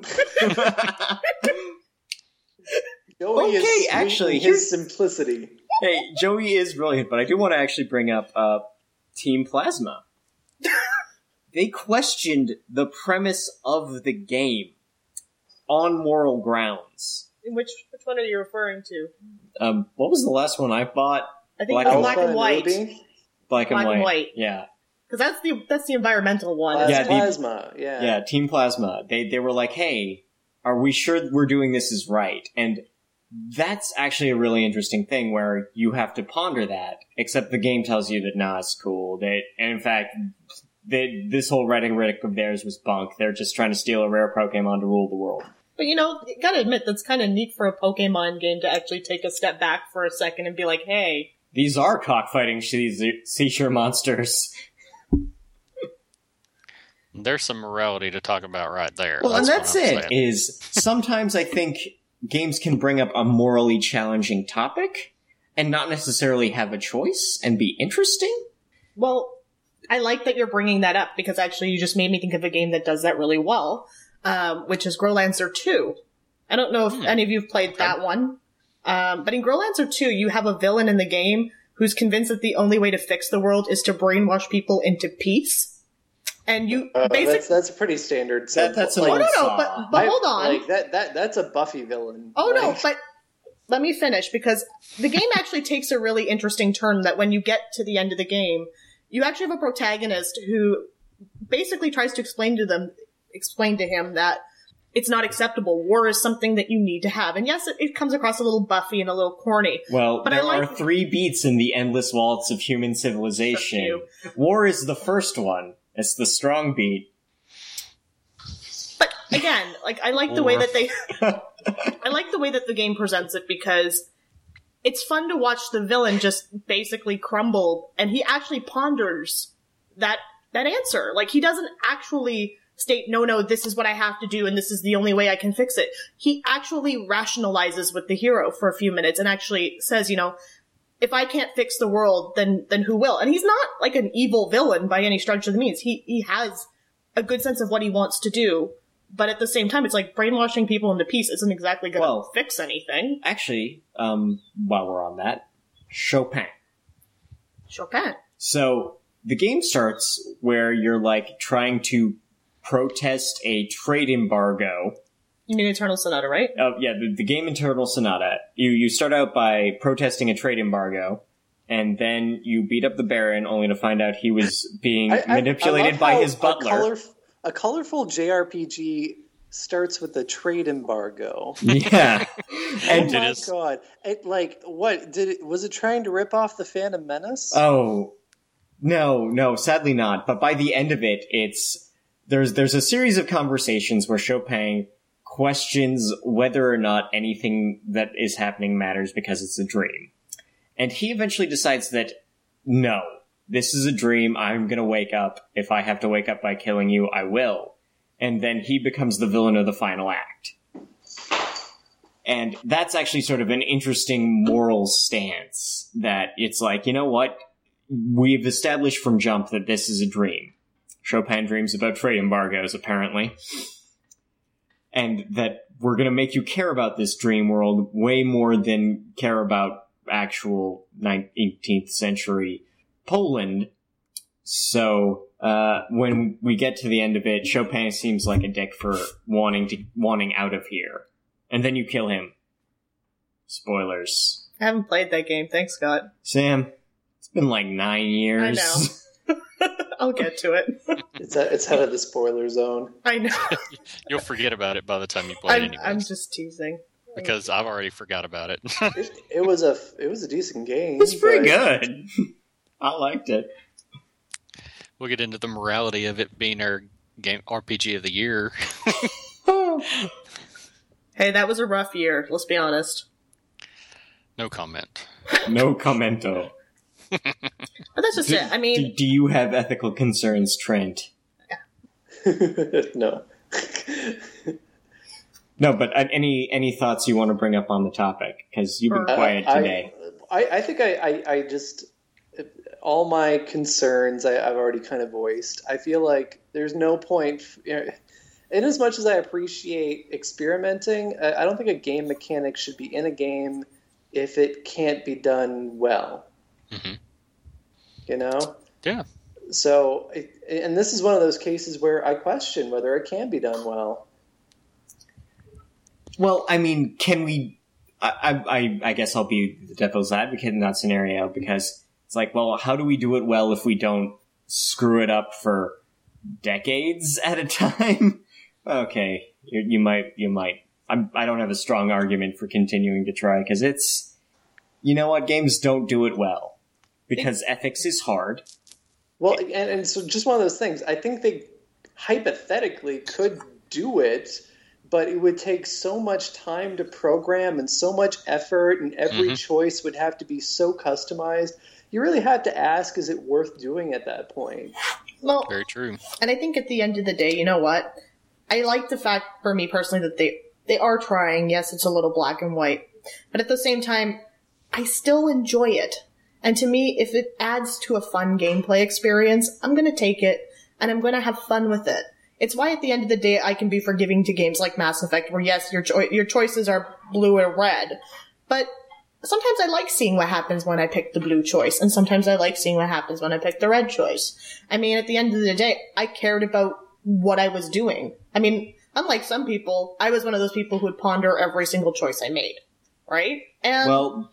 Joey is Okay, sweet actually, in here's- his simplicity. hey, Joey is brilliant, but I do want to actually bring up uh, Team Plasma. they questioned the premise of the game on moral grounds. Which which one are you referring to? Um, what was the last one I bought? I think Black it's and- black and white Ruby? Black, Black and and white. white. Yeah, that's the that's the environmental one. Plas- Yeah, the- plasma. Yeah. yeah. Team Plasma. They they were like, "Hey, are we sure we're doing this is right?" And that's actually a really interesting thing where you have to ponder that. Except the game tells you that nah, it's cool. That and in fact, they, this whole writing rhetoric of theirs was bunk. They're just trying to steal a rare Pokemon to rule the world. But you know, you gotta admit that's kind of neat for a Pokemon game to actually take a step back for a second and be like, "Hey, These are cockfighting sea- seashore monsters. There's some morality to talk about right there. Well, and that's I'm it. saying. Is sometimes I think games can bring up a morally challenging topic and not necessarily have a choice and be interesting. well, I like that you're bringing that up because actually you just made me think of a game that does that really well, um, which is Growlancer Two. I don't know if Hmm. any of you have played that one, um, but in Growlancer Two, you have a villain in the game who's convinced that the only way to fix the world is to brainwash people into peace, and you Uh, basically. that's that's pretty standard. That- that's an Oh no, no, saw. but but I- hold on. Like that that that's a Buffy villain. Oh no, but let me finish because the game actually takes a really interesting turn that when you get to the end of the game, you actually have a protagonist who basically tries to explain to them explain to him that it's not acceptable. War is something that you need to have. And yes, it, it comes across a little buffy and a little corny. Well, But I there like- are three beats in the endless waltz of human civilization. War is the first one. It's the strong beat. But again, like I like the way that they I like the way that the game presents it because it's fun to watch the villain just basically crumble and he actually ponders that that answer. Like he doesn't actually state no no this is what I have to do and this is the only way I can fix it. He actually rationalizes with the hero for a few minutes and actually says, you know, if I can't fix the world, then then who will? And he's not like an evil villain by any stretch of the means. He he has a good sense of what he wants to do, but at the same time, it's like brainwashing people into peace isn't exactly going to Well- fix anything. Actually, um, while we're on that, Chopin. Chopin. So the game starts where you're like trying to protest a trade embargo You mean Eternal Sonata, right? Oh yeah, the, the game Eternal Sonata. You you start out by protesting a trade embargo, and then you beat up the Baron, only to find out he was being I- I- manipulated I love by his butler. A, colorf- a colorful JRPG starts with a trade embargo. yeah, oh and It my is- god! It like what did it? Was it trying to rip off the Phantom Menace? oh no, no, sadly not. But by the end of it, it's there's there's a series of conversations where Chopin questions whether or not anything that is happening matters because it's a dream. And he eventually decides that no, this is a dream. I'm gonna wake up. If I have to wake up by killing you, I will. And then he becomes the villain of the final act. And that's actually sort of an interesting moral stance that it's like, you know what? We've established from jump that this is a dream. Chopin dreams about trade embargoes, apparently. And that we're gonna make you care about this dream world way more than care about actual 19th century Poland. So, uh, when we get to the end of it, Chopin seems like a dick for wanting to, wanting out of here. And then you kill him. Spoilers. I haven't played that game. Thanks, Scott. Sam, it's been like nine years. I know. I'll get to it. It's a, it's out of the spoiler zone. I know. You'll forget about it by the time you play it I'm, anyway. I'm just teasing. because I've already forgot about it. It, it was a it was a decent game. It's pretty but- good. I liked it. we'll get into the morality of it being our game RPG of the year. Hey, that was a rough year. Let's be honest. No comment. no commento. But that's just Do, it. I mean, do, do you have ethical concerns, Trent? no. No, but uh, any any thoughts you want to bring up on the topic? Because you've been Uh, quiet I- today. I, I think I, I, I just all my concerns I, I've already kind of voiced. I feel like there's no point. You know, in as much as I appreciate experimenting, I, I don't think a game mechanic should be in a game if it can't be done well. Mhm. You know. Yeah. So, and this is one of those cases where I question whether it can be done well. Well, I mean, can we? I, I, I- I guess I'll be the devil's advocate in that scenario because it's like, well, how do we do it well if we don't screw it up for decades at a time? okay, you, you might, you might. I'm, I don't have a strong argument for continuing to try because it's, you know what, games don't do it well because ethics is hard. Well, and, and so just one of those things. I think they hypothetically could do it, but it would take so much time to program and so much effort, and every Mhm. choice would have to be so customized. You really have to ask, is it worth doing at that point? well, Very true. And I think at the end of the day, you know what? I like the fact for me personally that they they are trying. Yes, it's a little black and white, but at the same time, I still enjoy it. And to me, if it adds to a fun gameplay experience, I'm to take it and I'm to have fun with it. It's why at the end of the day, I can be forgiving to games like Mass Effect, where yes, your cho- your choices are blue or red, but sometimes I like seeing what happens when I pick the blue choice, and sometimes I like seeing what happens when I pick the red choice. I mean, at the end of the day, I cared about what I was doing. I mean, unlike some people, I was one of those people who would ponder every single choice I made, right? And Well,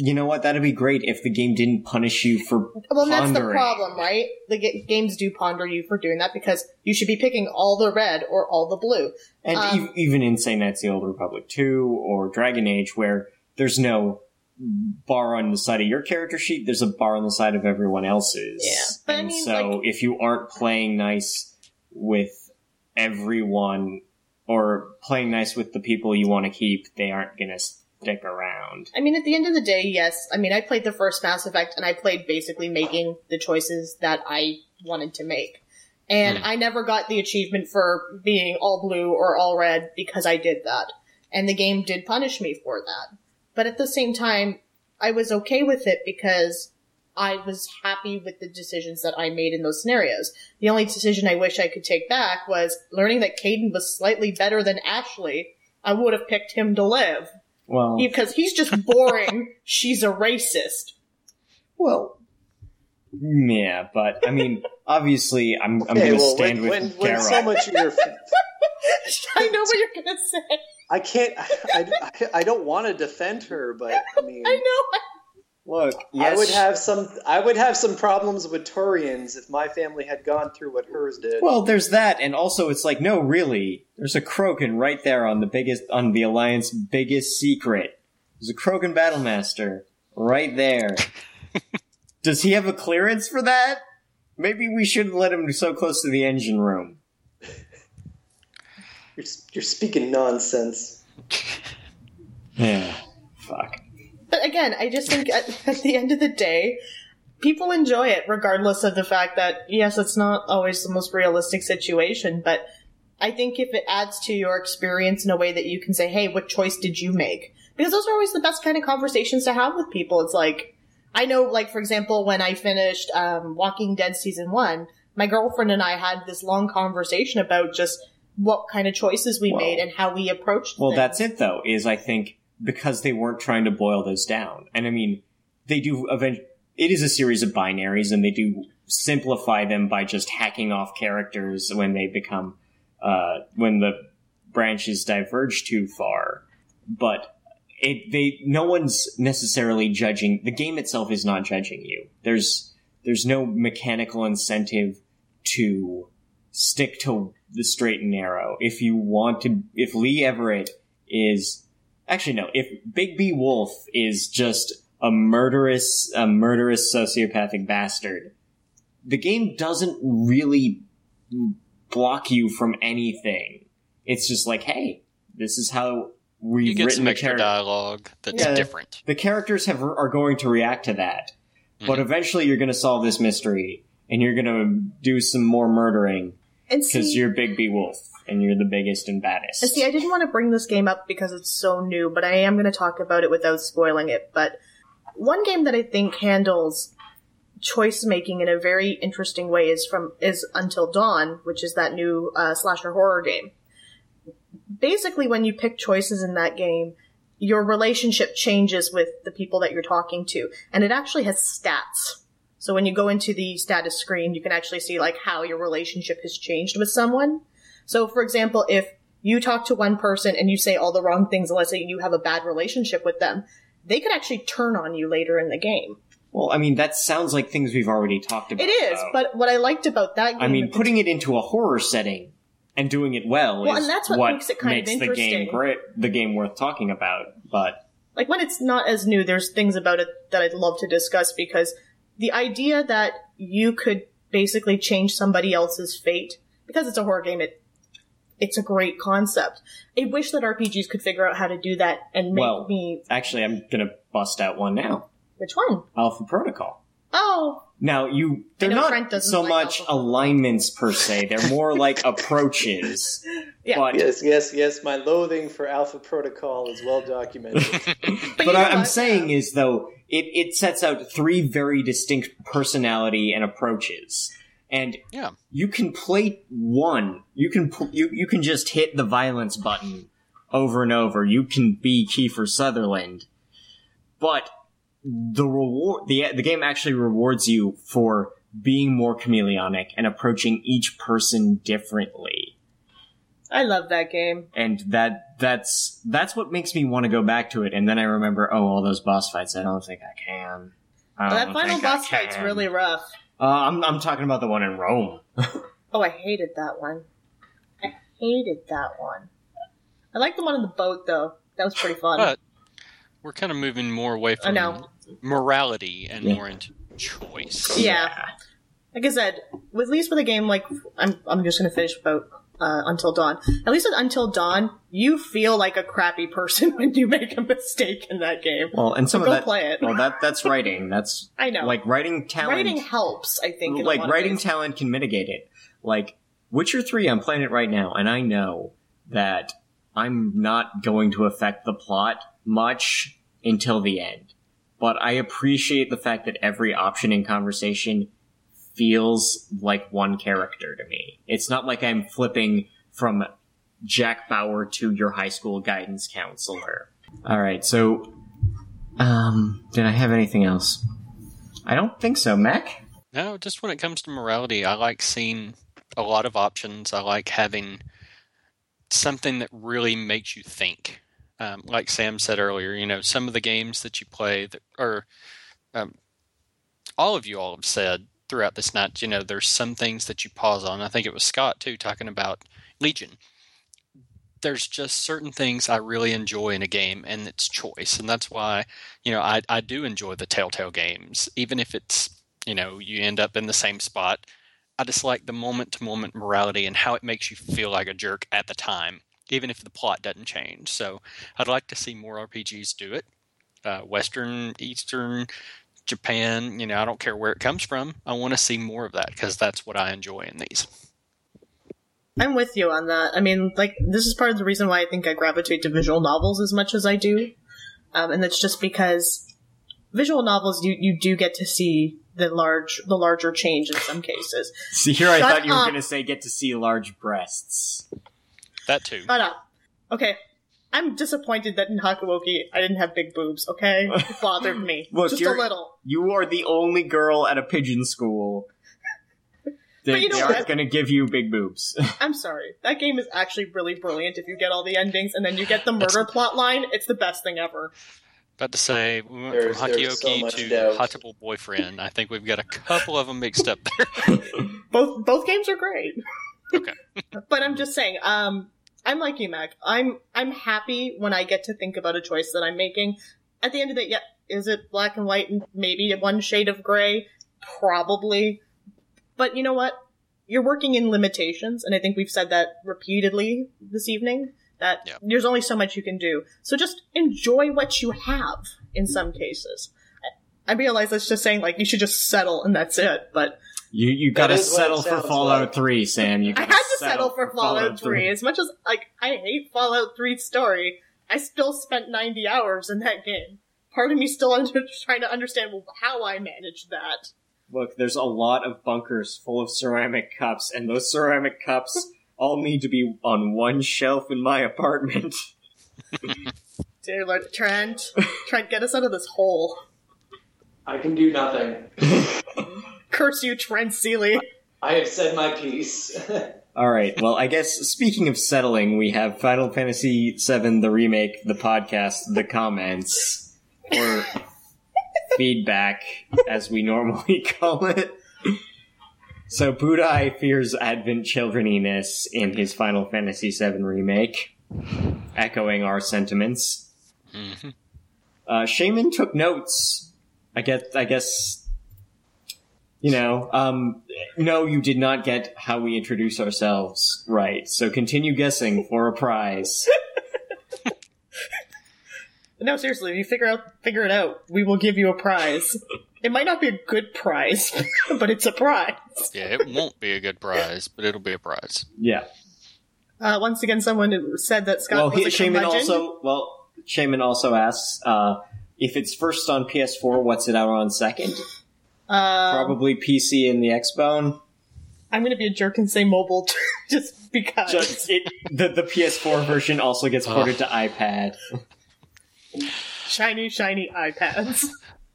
you know what? That'd be great if the game didn't punish you for well, that's the problem, right? The g- games do ponder you for doing that because you should be picking all the red or all the blue. And Um, ev- even in, say, Knights of the Old Republic 2 or Dragon Age, where there's no bar on the side of your character sheet, there's a bar on the side of everyone else's. Yeah, but I and mean, so like- if you aren't playing nice with everyone, or playing nice with the people you want to keep, they aren't gonna stick around. I mean, at the end of the day, yes. I mean, I played the first Mass Effect and I played basically making the choices that I wanted to make. And Hmm. I never got the achievement for being all blue or all red because I did that. And the game did punish me for that. But at the same time, I was okay with it because I was happy with the decisions that I made in those scenarios. The only decision I wish I could take back was learning that Kaidan was slightly better than Ashley. I would have picked him to live Well, because he's just boring. She's a racist. well, yeah, but I mean, obviously, I'm, I'm Okay, gonna well, stand when, with when, when so much of your I know what you're gonna say. I can't. I, I, I don't want to defend her, but I mean, I know. Look, yes, I would have some. I would have some problems with Turians if my family had gone through what hers did. Well, there's that, and also it's like, no, really, there's a Krogan right there on the biggest, on the Alliance biggest secret. There's a Krogan Battlemaster right there. Does he have a clearance for that? Maybe we shouldn't let him so close to the engine room. you're, you're speaking nonsense. Yeah, fuck. But again, I just think at, at the end of the day, people enjoy it regardless of the fact that yes, it's not always the most realistic situation, but I think if it adds to your experience in a way that you can say, "Hey, what choice did you make?" Because those are always the best kind of conversations to have with people. It's like I know, like for example, when I finished um, Walking Dead season one, my girlfriend and I had this long conversation about just what kind of choices we Well- made and how we approached. Them. Well, things. that's it though, is I think because they weren't trying to boil those down. And I mean, they do event it is a series of binaries and they do simplify them by just hacking off characters when they become uh when the branches diverge too far. But it they no one's necessarily judging the game itself is not judging you. There's there's no mechanical incentive to stick to the straight and narrow. If you want to, if Lee Everett is, actually no, if Bigby Wolf is just a murderous, a murderous sociopathic bastard, the game doesn't really block you from anything. It's just like, hey, this is how we've You get written some the extra char- dialogue that's Yeah. different. the characters have are going to react to that. But Mhm. eventually, you're going to solve this mystery, and you're going to do some more murdering because you're Bigby Wolf, and you're the biggest and baddest. see, I didn't want to bring this game up because it's so new, but I am going to talk about it without spoiling it. But one game that I think handles choice making in a very interesting way is from is Until Dawn, which is that new uh, slasher horror game. Basically, when you pick choices in that game, your relationship changes with the people that you're talking to, and it actually has stats. So when you go into the status screen, you can actually see like how your relationship has changed with someone. So, for example, if you talk to one person and you say all the wrong things, unless you have a bad relationship with them, they could actually turn on you later in the game. well, I mean, that sounds like things we've already talked about. It is, though. but what I liked about that game, I mean, in putting it into a horror setting and doing it well, Well, is and that's what makes it kind of makes the game great, the game worth talking about. But like when it's not as new, there's things about it that I'd love to discuss because the idea that you could basically change somebody else's fate because it's a horror game, it it's a great concept. I wish that RPGs could figure out how to do that and make Well- me actually, I'm gonna bust out one now: which one? Alpha Protocol. Oh, Now, you they're not so like much Alpha. alignments per se; they're more like approaches. Yeah. But Yes, yes, yes. My loathing for Alpha Protocol is well documented. but, but I, I'm saying is though it, it sets out three very distinct personality and approaches and Yeah. you can play one you can pl- you, you can just hit the violence button over and over you can be kiefer sutherland but the reward the, the game actually rewards you for being more chameleonic and approaching each person differently I love that game. and that that's that's what makes me want to go back to it. And then I remember, oh, all those boss fights. I don't think I can. I that don't final think I boss fight's really rough. Uh, I'm I'm talking about the one in Rome. Oh, I hated that one. I hated that one. I like the one in the boat though. That was pretty fun. But we're kind of moving more away I from know. morality and Yeah. more into choice. Yeah. Like I said, with, at least with a game like I'm, I'm just gonna finish about uh, Until Dawn. At least with Until Dawn, you feel like a crappy person when you make a mistake in that game. Well, and some So of go that. play it. Well, that that's writing. That's I know. like writing talent. Writing helps, I think. like writing talent can mitigate it. Like Witcher Three, I'm playing it right now, and I know that I'm not going to affect the plot much until the end. But I appreciate the fact that every option in conversation feels like one character to me. It's not like I'm flipping from Jack Bauer to your high school guidance counselor. All right, so um, did I have anything else? I don't think so, Mac. No, just when it comes to morality, I like seeing a lot of options. I like having something that really makes you think. Um, like Sam said earlier, you know, some of the games that you play that or um, all of you all have said throughout this night, you know, there's some things that you pause on. I think it was Scott too talking about Legion. There's just certain things I really enjoy in a game, and it's choice, and that's why you know I I do enjoy the Telltale games, even if it's you know you end up in the same spot. I just like the moment to moment morality and how it makes you feel like a jerk at the time, even if the plot doesn't change. So I'd like to see more RPGs do it. Uh, Western, Eastern, Japan, you know, I don't care where it comes from. I want to see more of that because that's what I enjoy in these. I'm with you on that. I mean, like, this is part of the reason why I think I gravitate to visual novels as much as I do. Um, and that's just because visual novels, you, you do get to see the large, the larger change in some cases. See, here I thought you were going to say get to see large breasts. That too. Shut up. Okay. I'm disappointed that in Hakuoki I didn't have big boobs, okay? It bothered me. Look, just a little. You are the only girl at a pigeon school. They, But you know they aren't going to give you big boobs. I'm sorry. That game is actually really brilliant if you get all the endings and then you get the murder plot line. It's the best thing ever. About to say, we went There's- from there's so to doubt. Hatoful Boyfriend. I think we've got a couple of them mixed up there. both both games are great. Okay. but I'm just saying, um, I'm like you, Mac. I'm I'm happy when I get to think about a choice that I'm making. At the end of the day, yeah, is it black and white and maybe one shade of gray? Probably. But you know what? You're working in limitations, and I think we've said that repeatedly this evening. That Yeah. there's only so much you can do. So just enjoy what you have in some cases. I I realize that's just saying like you should just settle and that's it, but You you gotta is what it settle for Fallout like. Three, Sam. You I gotta had to settle for Fallout 3. 3. As much as like I hate Fallout 3's story, I still spent 90 hours in that game. Part of me still under, trying to understand how I managed that. Look, there's a lot of bunkers full of ceramic cups, and those ceramic cups all need to be on one shelf in my apartment. Dear Lord, Trent, Trent, get us out of this hole. I can do nothing. Curse you, Trent Seeley. I have said my piece. All right. Well, I guess speaking of settling, we have Final Fantasy VII, the remake, the podcast, the comments, or feedback, as we normally call it. So Budai fears Advent childreniness in his Final Fantasy VII remake, echoing our sentiments. Mhm. Uh, Shaman took notes. I guess. I guess. You know, um, no, you did not get how we introduce ourselves right. So continue guessing for a prize. No, seriously, if you figure out figure it out, we will give you a prize. It might not be a good prize, but it's a prize. Yeah, it won't be a good prize, but it'll be a prize. Yeah. Uh, once again, someone said that Scott well, was he, a Shaman curmudgeon. also. Well, Shaman also asks uh, if it's first on PS4. What's it out on second? Uh, Probably PC and the Xbone. I'm going to be a jerk and say mobile just because. Just it, the the PS4 version also gets ported to iPad. shiny, shiny iPads.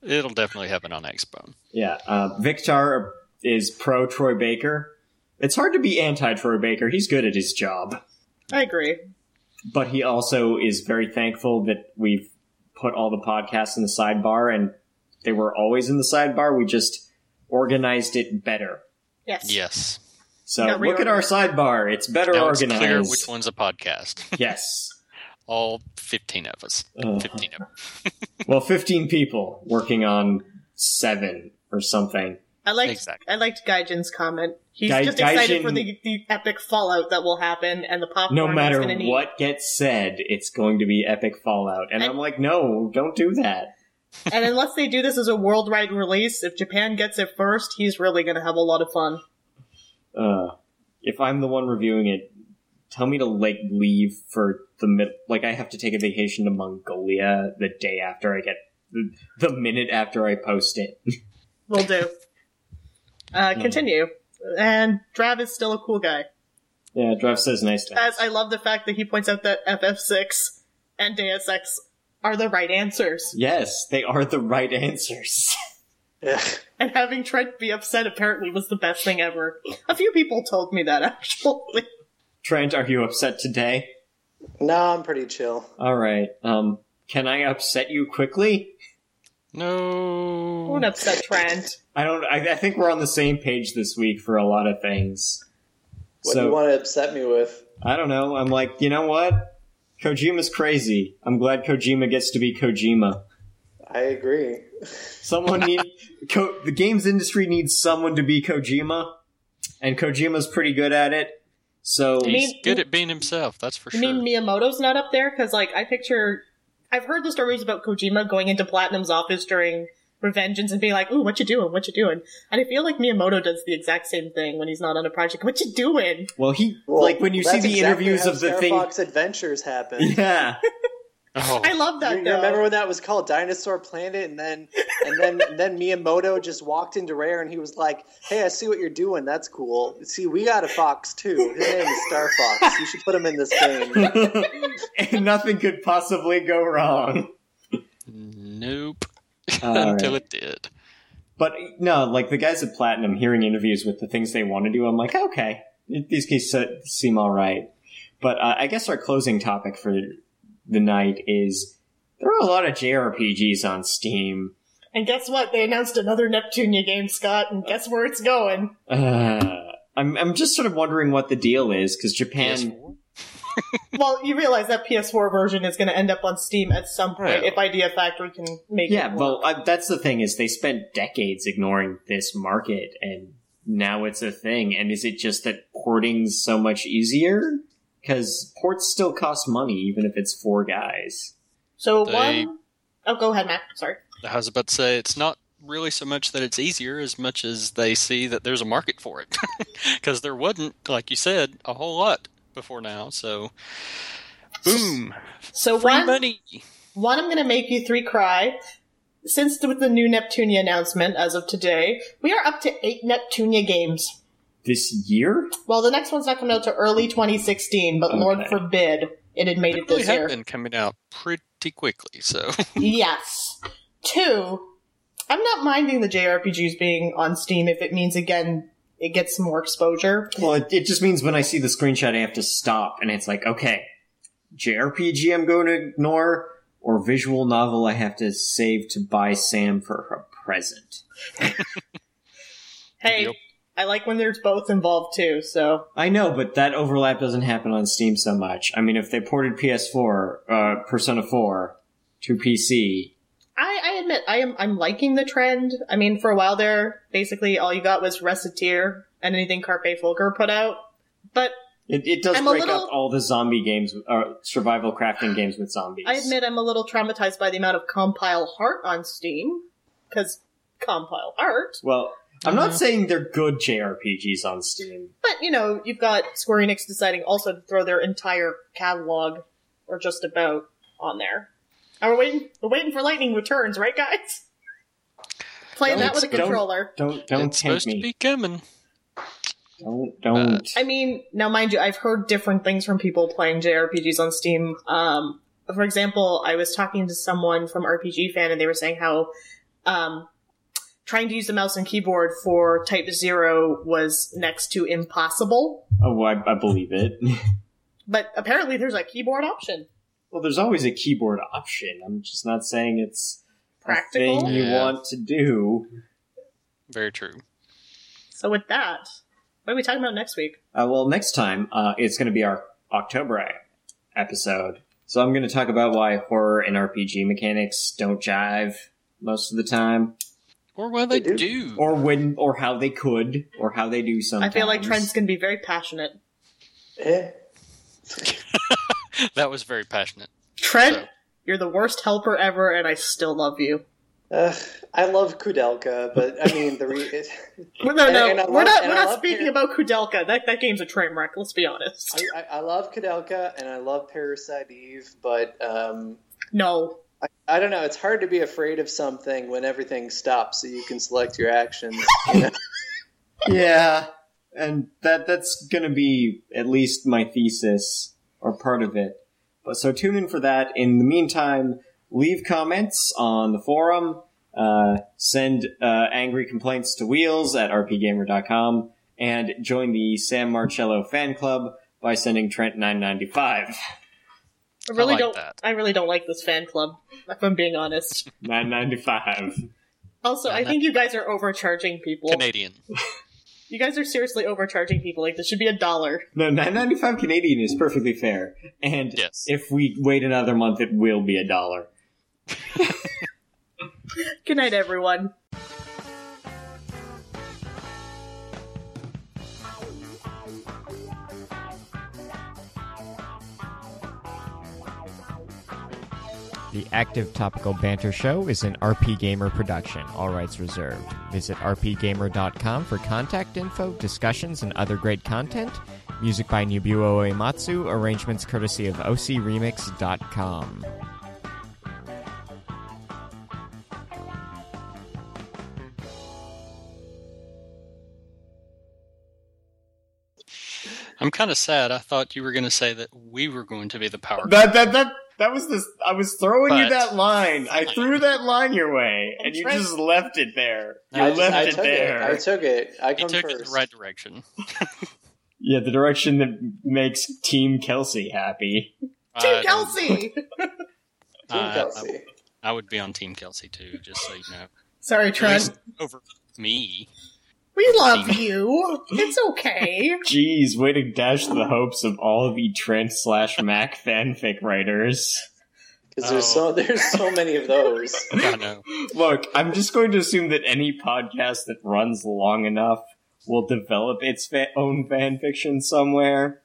It'll definitely happen on Xbone. Yeah, uh, Victor is pro Troy Baker. It's hard to be anti Troy Baker. He's good at his job, I agree. but he also is very thankful that we've put all the podcasts in the sidebar, and they were always in the sidebar. We just organized it better. Yes. Yes. So Got look at our sidebar; it's better Now it's organized. clear which one's a podcast. Yes. All 15 of us. Uh, 15 of them. well, fifteen people working on seven or something. I liked Exactly. I liked Gaijin's comment. He's Gai- just excited Gaijin- for the, the epic fallout that will happen and the popcorn No matter gonna need. what gets said, it's going to be epic fallout. And And- I'm like, no, don't do that. And unless they do this as a worldwide release, if Japan gets it first, he's really going to have a lot of fun. uh, if I'm the one reviewing it, tell me to like leave for the mid. Like I have to take a vacation to Mongolia the day after I get the, minute after I post it. Will do. Uh, continue. And Drav is still a cool guy. yeah, Drav says nice things. As I love the fact that he points out that FF6 and Deus Ex are the right answers. yes, they are the right answers. And having Trent be upset apparently was the best thing ever. A few people told me that actually. Trent, are you upset today? no, I'm pretty chill. All right. Um, can I upset you quickly? No. Won't upset Trent. I don't. I, I think we're on the same page this week for a lot of things. What so do you want to upset me with? I don't know. I'm like, you know what? Kojima's crazy. I'm glad Kojima gets to be Kojima. I agree. Someone need Ko, the games industry needs someone to be Kojima, and Kojima's pretty good at it. So He's mean- good at being himself, that's for sure. You sure. mean Miyamoto's not up there? Because, like, I picture. I've heard the stories about Kojima going into Platinum's office during Revengeance and being like, ooh, what you doing? What you doing? And I feel like Miyamoto does the exact same thing when he's not on a project. What you doing? well, he Well, like when you see the exactly interviews how of the Star thing. Fox Adventures happen. Yeah, oh, I love that, You though. remember when that was called Dinosaur Planet, and then and then and then Miyamoto just walked into Rare and he was like, "Hey, I see what you're doing. That's cool. See, we got a fox too. His name is Star Fox. You should put him in this game." and nothing could possibly go wrong. nope. All Until right. it did. But no, like the guys at Platinum, hearing interviews with the things they want to do, I'm like, okay, these guys seem all right. But uh, I guess our closing topic for the night is there are a lot of JRPGs on Steam. And guess what? They announced another Neptunia game, Scott, and guess where it's going? Uh, I'm I'm just sort of wondering what the deal is because Japan. PS4? Well, you realize that PS4 version is going to end up on Steam at some point Right. if Idea Factory can make it. Yeah, well, uh, that's the thing is they spent decades ignoring this market, and now it's a thing. And is it just that porting's so much easier? because ports still cost money, even if it's four guys. So They- one oh go ahead, Matt. Sorry. I was about to say it's not really so much that it's easier as much as they see that there's a market for it. Because there wasn't, like you said, a whole lot before now. So, boom, So free one, money. one, I'm going to make you three cry. Since the, with the new Neptunia announcement as of today, we are up to eight Neptunia games. This year? Well, the next one's not coming out to early 2016, but Lord forbid it had made They it really this have year. been coming out pretty quickly. So, yes. Two, I'm not minding the JRPGs being on Steam if it means again it gets some more exposure. Well, it, it just means when I see the screenshot, I have to stop, and it's like, okay, JRPG I'm going to ignore, or visual novel I have to save to buy Sam for her present. Hey, Yep. I like when there's both involved too. So I know, but that overlap doesn't happen on Steam so much. I mean, if they ported PS4, uh, Persona 4 to PC, I, I admit I am I'm liking the trend. I mean, for a while there, basically all you got was Recettear and anything Carpe Fulgur put out. But it, it does I'm break little- up all the zombie games, or survival crafting games with zombies. I admit I'm a little traumatized by the amount of compile heart on Steam because compile art. Well, I'm not saying they're good JRPGs on Steam. But you know, you've got Square Enix deciding also to throw their entire catalog, or just about, on there. And we're waiting. We're waiting for Lightning Returns, right, guys? Playing Don't- that with a controller. don't- controller. Don't don't it's tempt supposed me. to be coming. Don't don't. I mean, now mind you, I've heard different things from people playing JRPGs on Steam. Um, for example, I was talking to someone from RPG Fan, and they were saying how um, trying to use the mouse and keyboard for Type Zero was next to impossible. oh, I, I believe it. But apparently, there's a keyboard option. Well, there's always a keyboard option. I'm just not saying it's a Practical? thing you Yeah. want to do. Very true. So with that, what are we talking about next week? Uh, well, next time uh, it's going to be our October e- episode. So I'm going to talk about why horror and RPG mechanics don't jive most of the time, Or why they, They do. do. or when, or how they could, or how they do sometimes. I feel like Trent's going to be very passionate. Eh. that was very passionate. Trent, So- you're the worst helper ever, and I still love you. Ugh, I love Koudelka, but I mean the re- it, Well, No, And- no, and I we're love- not. We're not speaking Par- about Koudelka. That that game's a train wreck. Let's be honest. I, I, I love Koudelka and I love Parasite Eve, but um, no, I, I don't know. It's hard to be afraid of something when everything stops, so you can select your actions. You know? Yeah, and that that's going to be at least my thesis or part of it. But so tune in for that. In the meantime, leave comments on the forum. Uh, send uh, angry complaints to Wheels at rpgamer.com and join the Sam Marcello fan club by sending Trent nine ninety five. I really like don't. that. I really don't like this fan club. If I'm being honest. Nine ninety five. Also, I think you guys are overcharging people. Canadian. You guys are seriously overcharging people. Like this should be a dollar. No, nine ninety five Canadian is perfectly fair. And Yes. if we wait another month, it will be a dollar. Good night, everyone. The Active Topical Banter Show is an RP Gamer production, all rights reserved. Visit rpgamer.com for contact info, discussions, and other great content. Music by Nobuo Uematsu, arrangements courtesy of ocremix.com. I'm kind of sad. I thought you were going to say that we were going to be the power. That that that that was this. I was throwing you that line. I threw that line your way, and you Trent- just left it there. You I I, just- left I it there. it. I took it. I come took it in the right direction. yeah, the direction that makes Team Kelsey happy. Uh, Team uh, I- Kelsey. Team I- Kelsey. I would be on Team Kelsey too, just so you know. Sorry, At Trent. over me. We love you. It's okay. Jeez, way to dash the hopes of all of you Trent slash Mac fanfic writers. Because there's Oh. so there's so many of those. I know. Look, I'm just going to assume that any podcast that runs long enough will develop its fa- own fan fiction somewhere.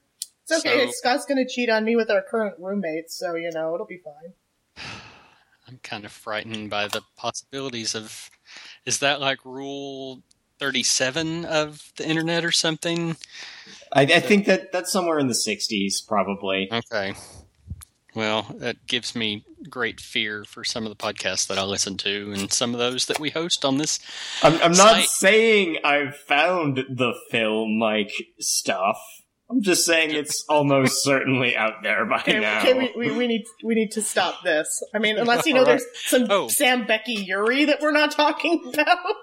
It's okay. So- Scott's gonna cheat on me with our current roommates, so you know it'll be fine. I'm kind of frightened by the possibilities of. Is that like rule 37 of the internet or something? I, I think that that's somewhere in the '60s, probably. Okay. Well, that gives me great fear for some of the podcasts that I listen to and some of those that we host on this. I'm, I'm not saying I've found the Phil Mike stuff. I'm just saying it's almost certainly out there by Okay, now. okay we, we, we need we need to stop this. I mean, unless you know there's some Oh. Sam Becky Yuri that we're not talking about.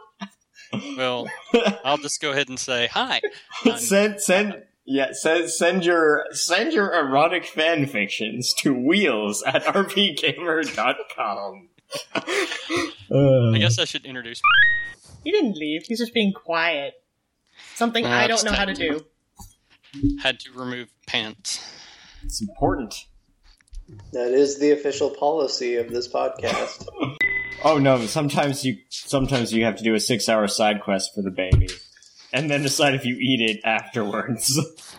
Well, I'll just go ahead and say hi. I'm- send send yeah send send your send your erotic fan fictions to wheels at rpgamer.com. I guess I should introduce. He didn't leave. He's just being quiet. Something Uh, I don't know how to time. do. Had to remove pants. it's important. That is the official policy of this podcast. Oh no! Sometimes you sometimes you have to do a six hour side quest for the baby, and then decide if you eat it afterwards.